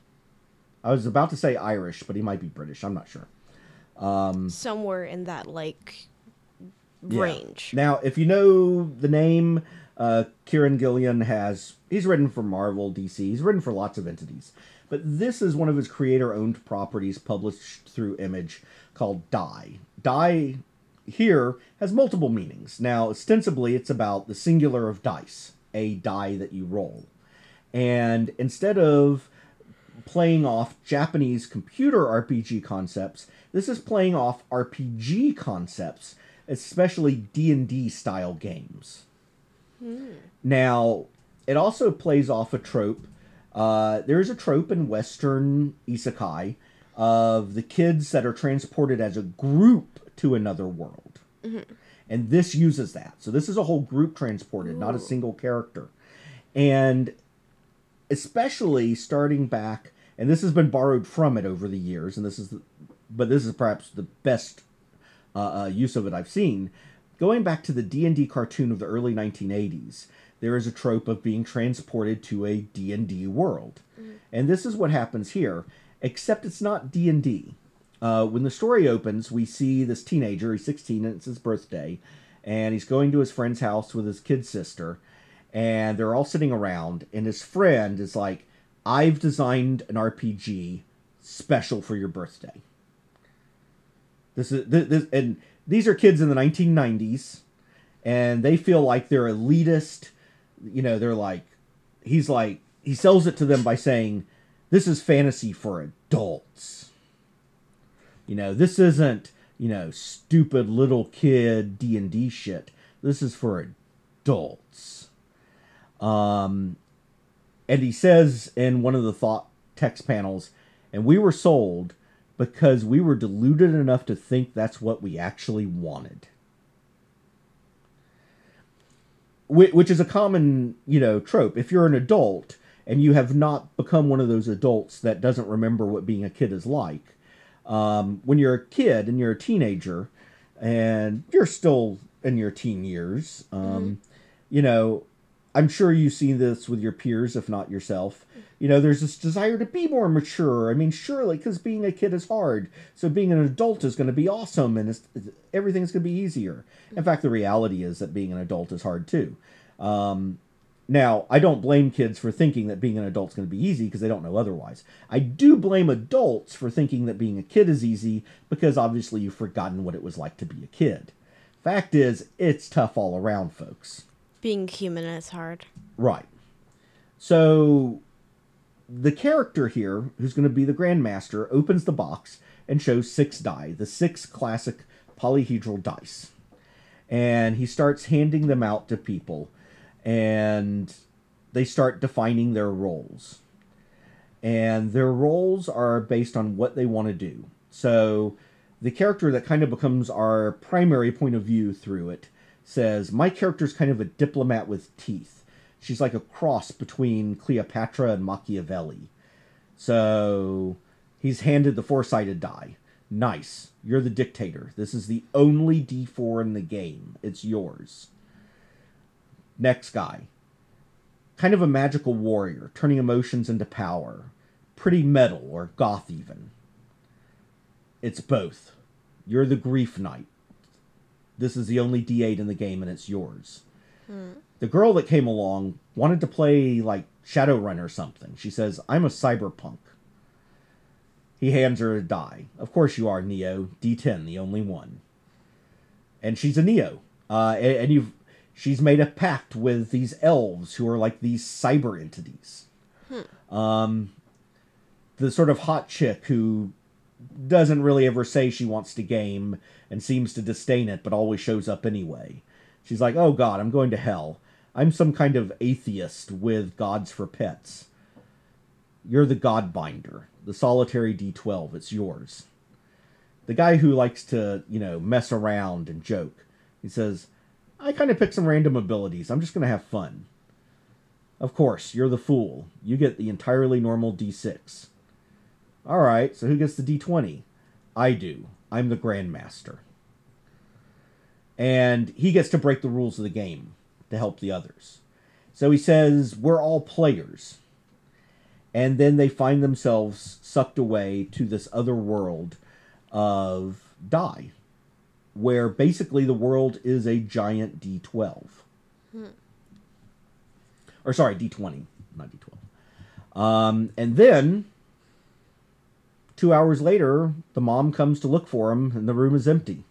I was about to say Irish, but he might be British. I'm not sure. Somewhere in that like Yeah. range. Now, if you know the name, uh, Kieron Gillen has he's written for Marvel, DC. He's written for lots of entities, but this is one of his creator-owned properties published through Image called Die. Die here has multiple meanings. Now, ostensibly, it's about the singular of dice, a die that you roll, and instead of playing off Japanese computer RPG concepts. This is playing off RPG concepts, especially D&D style games. Now, it also plays off a trope. Uh, there is a trope in Western isekai of the kids that are transported as a group to another world. And this uses that. So this is a whole group transported, not a single character. And especially starting back, and this has been borrowed from it over the years, and this is, the, but this is perhaps the best uh, uh, use of it I've seen. Going back to the D and D cartoon of the early 1980s, there is a trope of being transported to a D and D world, and this is what happens here. Except it's not D and D. Uh, when the story opens, we see this teenager. He's 16 and it's his birthday, and he's going to his friend's house with his kid sister, and they're all sitting around. And his friend is like, "I've designed an RPG special for your birthday." This is this, this and these are kids in the 1990s, and they feel like they're elitist. You know, they're like, he's like, he sells it to them by saying, "This is fantasy for adults." You know, this isn't you know stupid little kid D and D shit. This is for adults. Um, and he says in one of the thought text panels, and we were sold because we were deluded enough to think that's what we actually wanted. Which is a common, you know, trope. If you're an adult and you have not become one of those adults that doesn't remember what being a kid is like, um, when you're a kid and you're a teenager and you're still in your teen years, um, you know, I'm sure you see this with your peers, if not yourself. You know, there's this desire to be more mature. I mean, surely, because being a kid is hard. So being an adult is going to be awesome and everything's going to be easier. In fact, the reality is that being an adult is hard too. Um, now, I don't blame kids for thinking that being an adult is going to be easy because they don't know otherwise. I do blame adults for thinking that being a kid is easy because obviously you've forgotten what it was like to be a kid. Fact is, it's tough all around, folks. Being human is hard. Right. So the character here, who's going to be the Grandmaster, opens the box and shows six die, the six classic polyhedral dice. And he starts handing them out to people, and they start defining their roles. And their roles are based on what they want to do. So the character that kind of becomes our primary point of view through it says, My character's kind of a diplomat with teeth. She's like a cross between Cleopatra and Machiavelli. So he's handed the four sided die. Nice. You're the dictator. This is the only d4 in the game. It's yours. Next guy. Kind of a magical warrior, turning emotions into power. Pretty metal or goth, even. It's both. You're the grief knight. This is the only d8 in the game, and it's yours. The girl that came along wanted to play like Shadowrun or something. She says, I'm a cyberpunk. He hands her a die. Of course you are, Neo. D10, the only one. And she's a Neo. Uh, and, and you've she's made a pact with these elves who are like these cyber entities. Um, the sort of hot chick who doesn't really ever say she wants to game and seems to disdain it, but always shows up anyway. She's like, "Oh God, I'm going to hell. I'm some kind of atheist with gods for pets. You're the God Binder, the solitary D12. It's yours." The guy who likes to, you know, mess around and joke. He says, "I kind of picked some random abilities. I'm just going to have fun." Of course, you're the fool. You get the entirely normal D6. All right, so who gets the D20? I do. I'm the Grandmaster. And he gets to break the rules of the game to help the others. So he says, We're all players. And then they find themselves sucked away to this other world of die, where basically the world is a giant D12. Hmm. Or sorry, D20, not D12. Um, and then, two hours later, the mom comes to look for him, and the room is empty.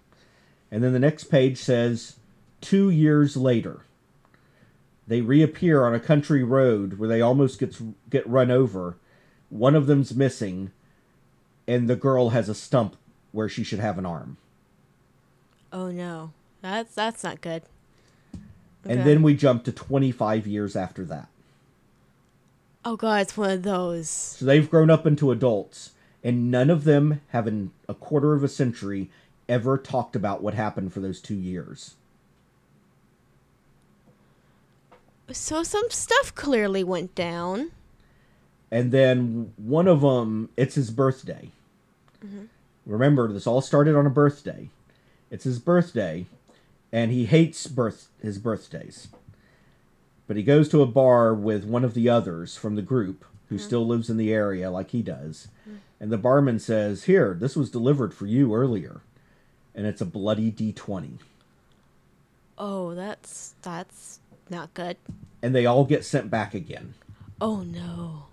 And then the next page says, two years later. They reappear on a country road where they almost gets get run over. One of them's missing, and the girl has a stump where she should have an arm. Oh no, that's that's not good. Okay. And then we jump to 25 years after that. Oh god, it's one of those. So they've grown up into adults, and none of them have in a quarter of a century ever talked about what happened for those two years. So some stuff clearly went down. And then one of them, it's his birthday. Mm-hmm. Remember, this all started on a birthday. It's his birthday, and he hates birth his birthdays. But he goes to a bar with one of the others from the group who mm-hmm. still lives in the area like he does. Mm-hmm. And the barman says, Here, this was delivered for you earlier. And it's a bloody D20. Oh, that's that's not good. And they all get sent back again. Oh no.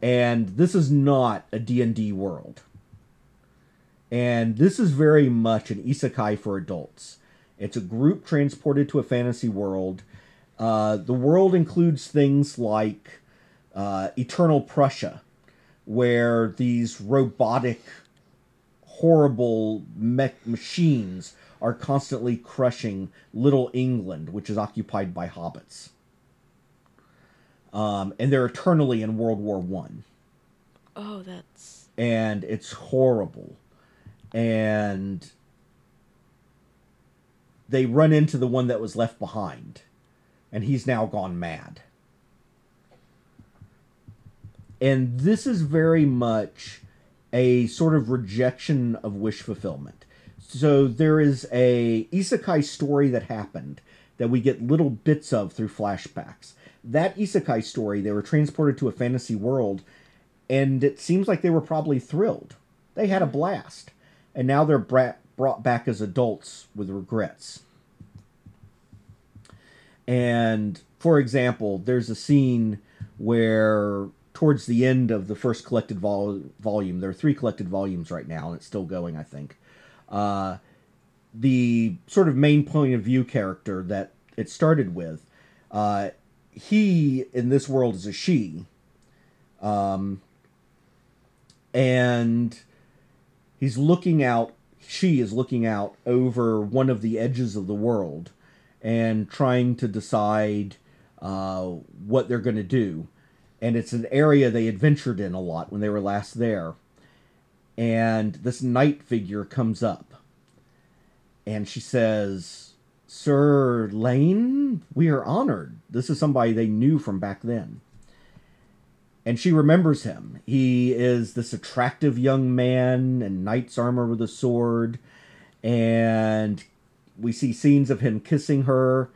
And this is not a D&D world. And this is very much an isekai for adults. It's a group transported to a fantasy world. Uh, the world includes things like uh, Eternal Prussia, where these robotic, horrible mech machines are constantly crushing Little England, which is occupied by hobbits. Um, and they're eternally in World War One. Oh, that's and it's horrible, and they run into the one that was left behind, and he's now gone mad. And this is very much a sort of rejection of wish fulfillment so there is a isekai story that happened that we get little bits of through flashbacks. That isekai story, they were transported to a fantasy world, and it seems like they were probably thrilled. They had a blast. And now they're bra- brought back as adults with regrets. And for example, there's a scene where towards the end of the first collected vol- volume, there are three collected volumes right now, and it's still going, I think uh, the sort of main point of view character that it started with, uh, he in this world is a she, um, and he's looking out. She is looking out over one of the edges of the world and trying to decide uh, what they're going to do. And it's an area they adventured in a lot when they were last there. And this knight figure comes up and she says sir lane we are honored. This is somebody they knew from back then. And she remembers him. He is this attractive young man in knight's armor with a sword. And we see scenes of him kissing her.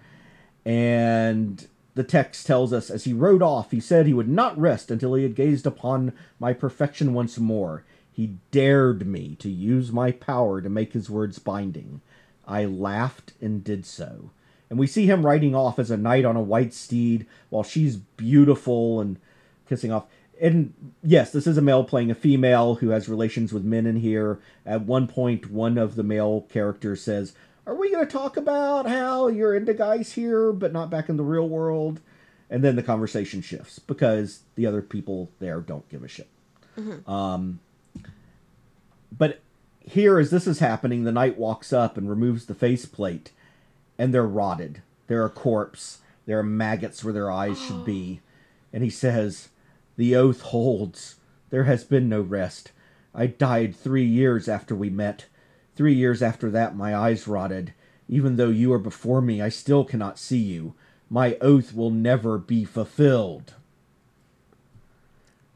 And the text tells us as he rode off he said he would not rest until he had gazed upon my perfection once more he dared me to use my power to make his words binding. I laughed and did so. And we see him riding off as a knight on a white steed while she's beautiful and kissing off. And yes, this is a male playing a female who has relations with men in here. At one point, one of the male characters says, Are we going to talk about how you're into guys here, but not back in the real world? And then the conversation shifts because the other people there don't give a shit. Mm-hmm. Um, but here, as this is happening, the knight walks up and removes the faceplate, and they're rotted. They're a corpse. There are maggots where their eyes should be. (gasps) And he says, The oath holds. There has been no rest. I died three years after we met. Three years after that, my eyes rotted. Even though you are before me, I still cannot see you. My oath will never be fulfilled.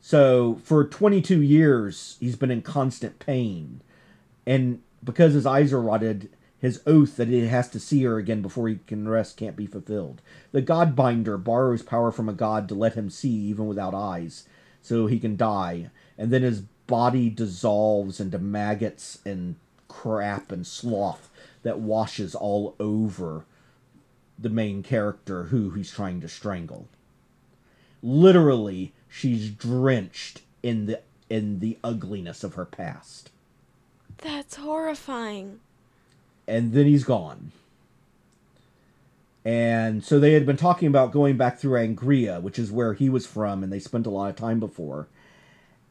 So for 22 years, he's been in constant pain. And because his eyes are rotted, his oath that he has to see her again before he can rest can't be fulfilled. The Godbinder borrows power from a god to let him see even without eyes, so he can die. And then his body dissolves into maggots and crap and sloth that washes all over the main character who he's trying to strangle. Literally, she's drenched in the in the ugliness of her past. That's horrifying. And then he's gone. And so they had been talking about going back through Angria, which is where he was from, and they spent a lot of time before.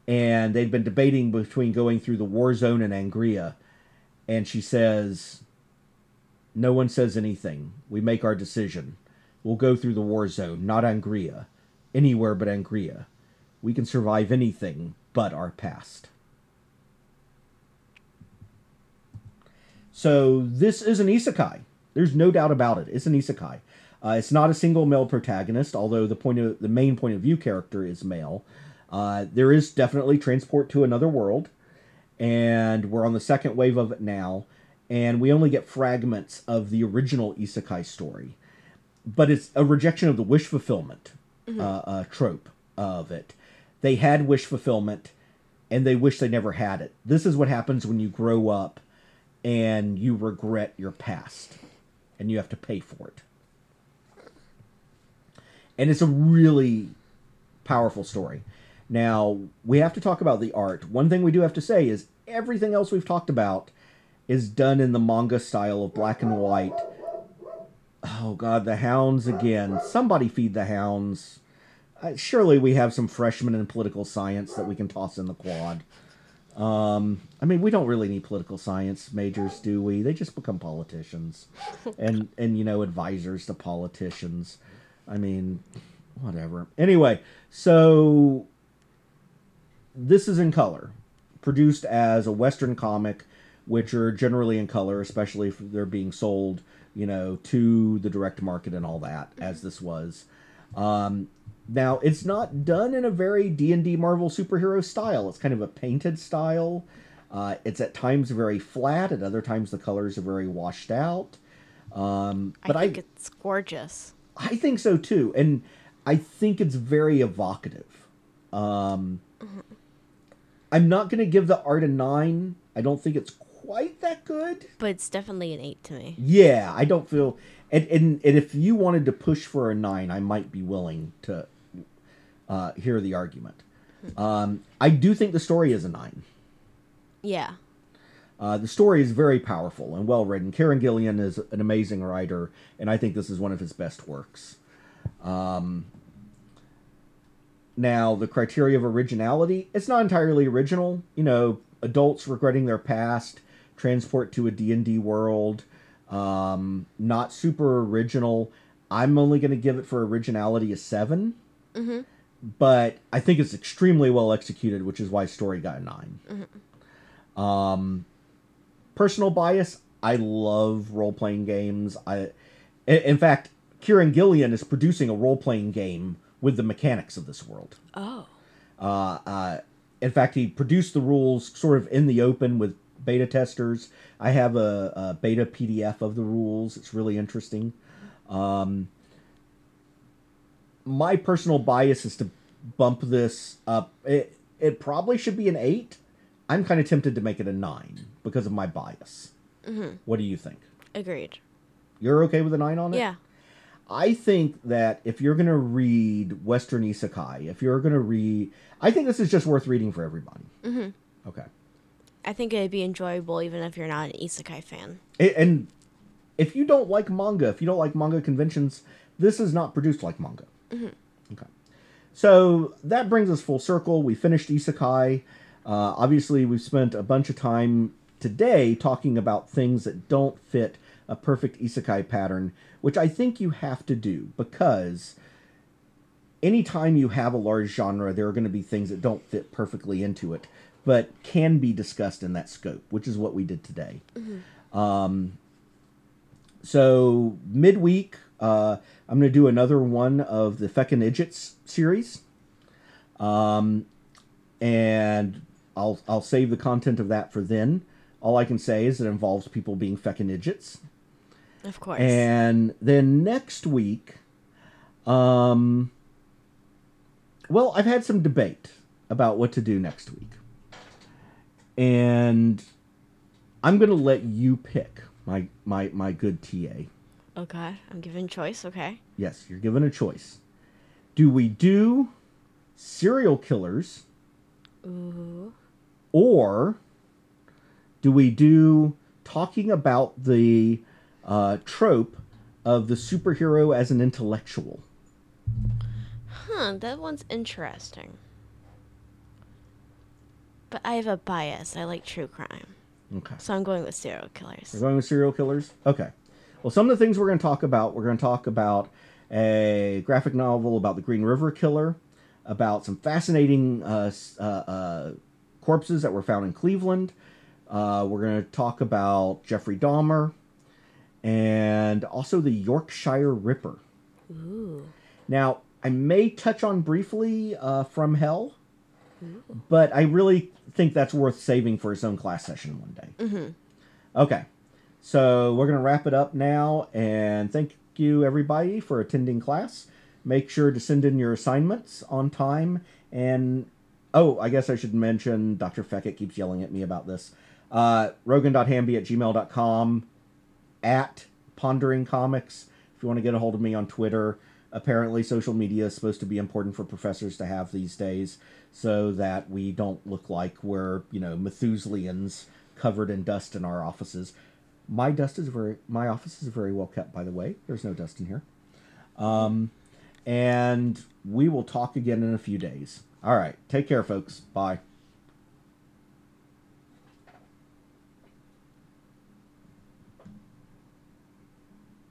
And they'd been debating between going through the war zone and Angria. And she says, No one says anything. We make our decision. We'll go through the war zone, not Angria. Anywhere but Angria. We can survive anything but our past. So this is an isekai. There's no doubt about it. It's an isekai. Uh, it's not a single male protagonist, although the point of the main point of view character is male. Uh, there is definitely transport to another world, and we're on the second wave of it now. And we only get fragments of the original isekai story, but it's a rejection of the wish fulfillment uh, uh, trope of it. They had wish fulfillment, and they wish they never had it. This is what happens when you grow up and you regret your past and you have to pay for it. And it's a really powerful story. Now, we have to talk about the art. One thing we do have to say is everything else we've talked about is done in the manga style of black and white. Oh, God, the hounds again. Somebody feed the hounds. Uh, surely we have some freshmen in political science that we can toss in the quad. Um, I mean, we don't really need political science majors, do we? They just become politicians, (laughs) and and you know advisors to politicians. I mean, whatever. Anyway, so this is in color, produced as a Western comic, which are generally in color, especially if they're being sold, you know, to the direct market and all that, as this was. Um, now, it's not done in a very D&D Marvel superhero style. It's kind of a painted style. Uh, it's at times very flat. At other times, the colors are very washed out. Um, but I think I, it's gorgeous. I think so too, and I think it's very evocative. Um, I'm not going to give the art a nine. I don't think it's quite that good. But it's definitely an eight to me. Yeah, I don't feel. And, and, and if you wanted to push for a nine, I might be willing to uh, hear the argument. Um, I do think the story is a nine. Yeah. Uh, the story is very powerful and well written. Kieron Gillen is an amazing writer, and I think this is one of his best works. Um, now, the criteria of originality, it's not entirely original. You know, adults regretting their past, transport to a D&D world, um, not super original. I'm only going to give it for originality a 7 but I think it's extremely well executed, which is why story got a 9 Um, personal bias, I love role playing games. I, in, in fact, Kieron Gillen is producing a role playing game with the mechanics of this world. Oh. Uh, uh, in fact, he produced the rules sort of in the open with beta testers. I have a, a beta PDF of the rules. It's really interesting. Um, my personal bias is to bump this up. It, it probably should be an eight. I'm kind of tempted to make it a nine because of my bias. What do you think? Agreed. You're okay with a nine on it? Yeah. I think that if you're going to read Western Isekai, if you're going to read, I think this is just worth reading for everybody. Mm-hmm. Okay. I think it'd be enjoyable even if you're not an isekai fan. And if you don't like manga, if you don't like manga conventions, this is not produced like manga. Okay. So that brings us full circle. We finished Isekai. Uh, obviously, we've spent a bunch of time today talking about things that don't fit a perfect Isekai pattern, which I think you have to do because anytime you have a large genre, there are going to be things that don't fit perfectly into it, but can be discussed in that scope, which is what we did today. Um, so midweek, uh, I'm going to do another one of the Feckin' Idiots series. Um, and I'll I'll save the content of that for then. All I can say is it involves people being feckin' idiots. Of course. And then next week, um, well, I've had some debate about what to do next week. And I'm going to let you pick, my, my, my good TA. okay. I'm given choice. Okay. Yes, you're given a choice. Do we do serial killers Ooh. or do we do talking about the uh, trope of the superhero as an intellectual? Huh. That one's interesting. But I have a bias. I like true crime. Okay. So I'm going with serial killers. We're going with serial killers? Okay. Well, some of the things we're going to talk about, we're going to talk about a graphic novel about the Green River Killer, about some fascinating uh, uh, uh, corpses that were found in Cleveland. Uh, we're going to talk about Jeffrey Dahmer and also the Yorkshire Ripper. Ooh. Now, I may touch on briefly uh, From Hell, but I really think that's worth saving for its own class session one day. Mm-hmm. Okay, so we're going to wrap it up now, and thank you everybody for attending class. Make sure to send in your assignments on time. And oh, I guess I should mention Dr. Feckett keeps yelling at me about this. Uh, Rogan.hamby at gmail.com, at Pondering Comics. If you want to get a hold of me on Twitter, apparently social media is supposed to be important for professors to have these days so that we don't look like we're, you know, Methuselians covered in dust in our offices. My dust is very, my office is very well kept, by the way. There's no dust in here. Um, and we will talk again in a few days. All right. Take care, folks. Bye.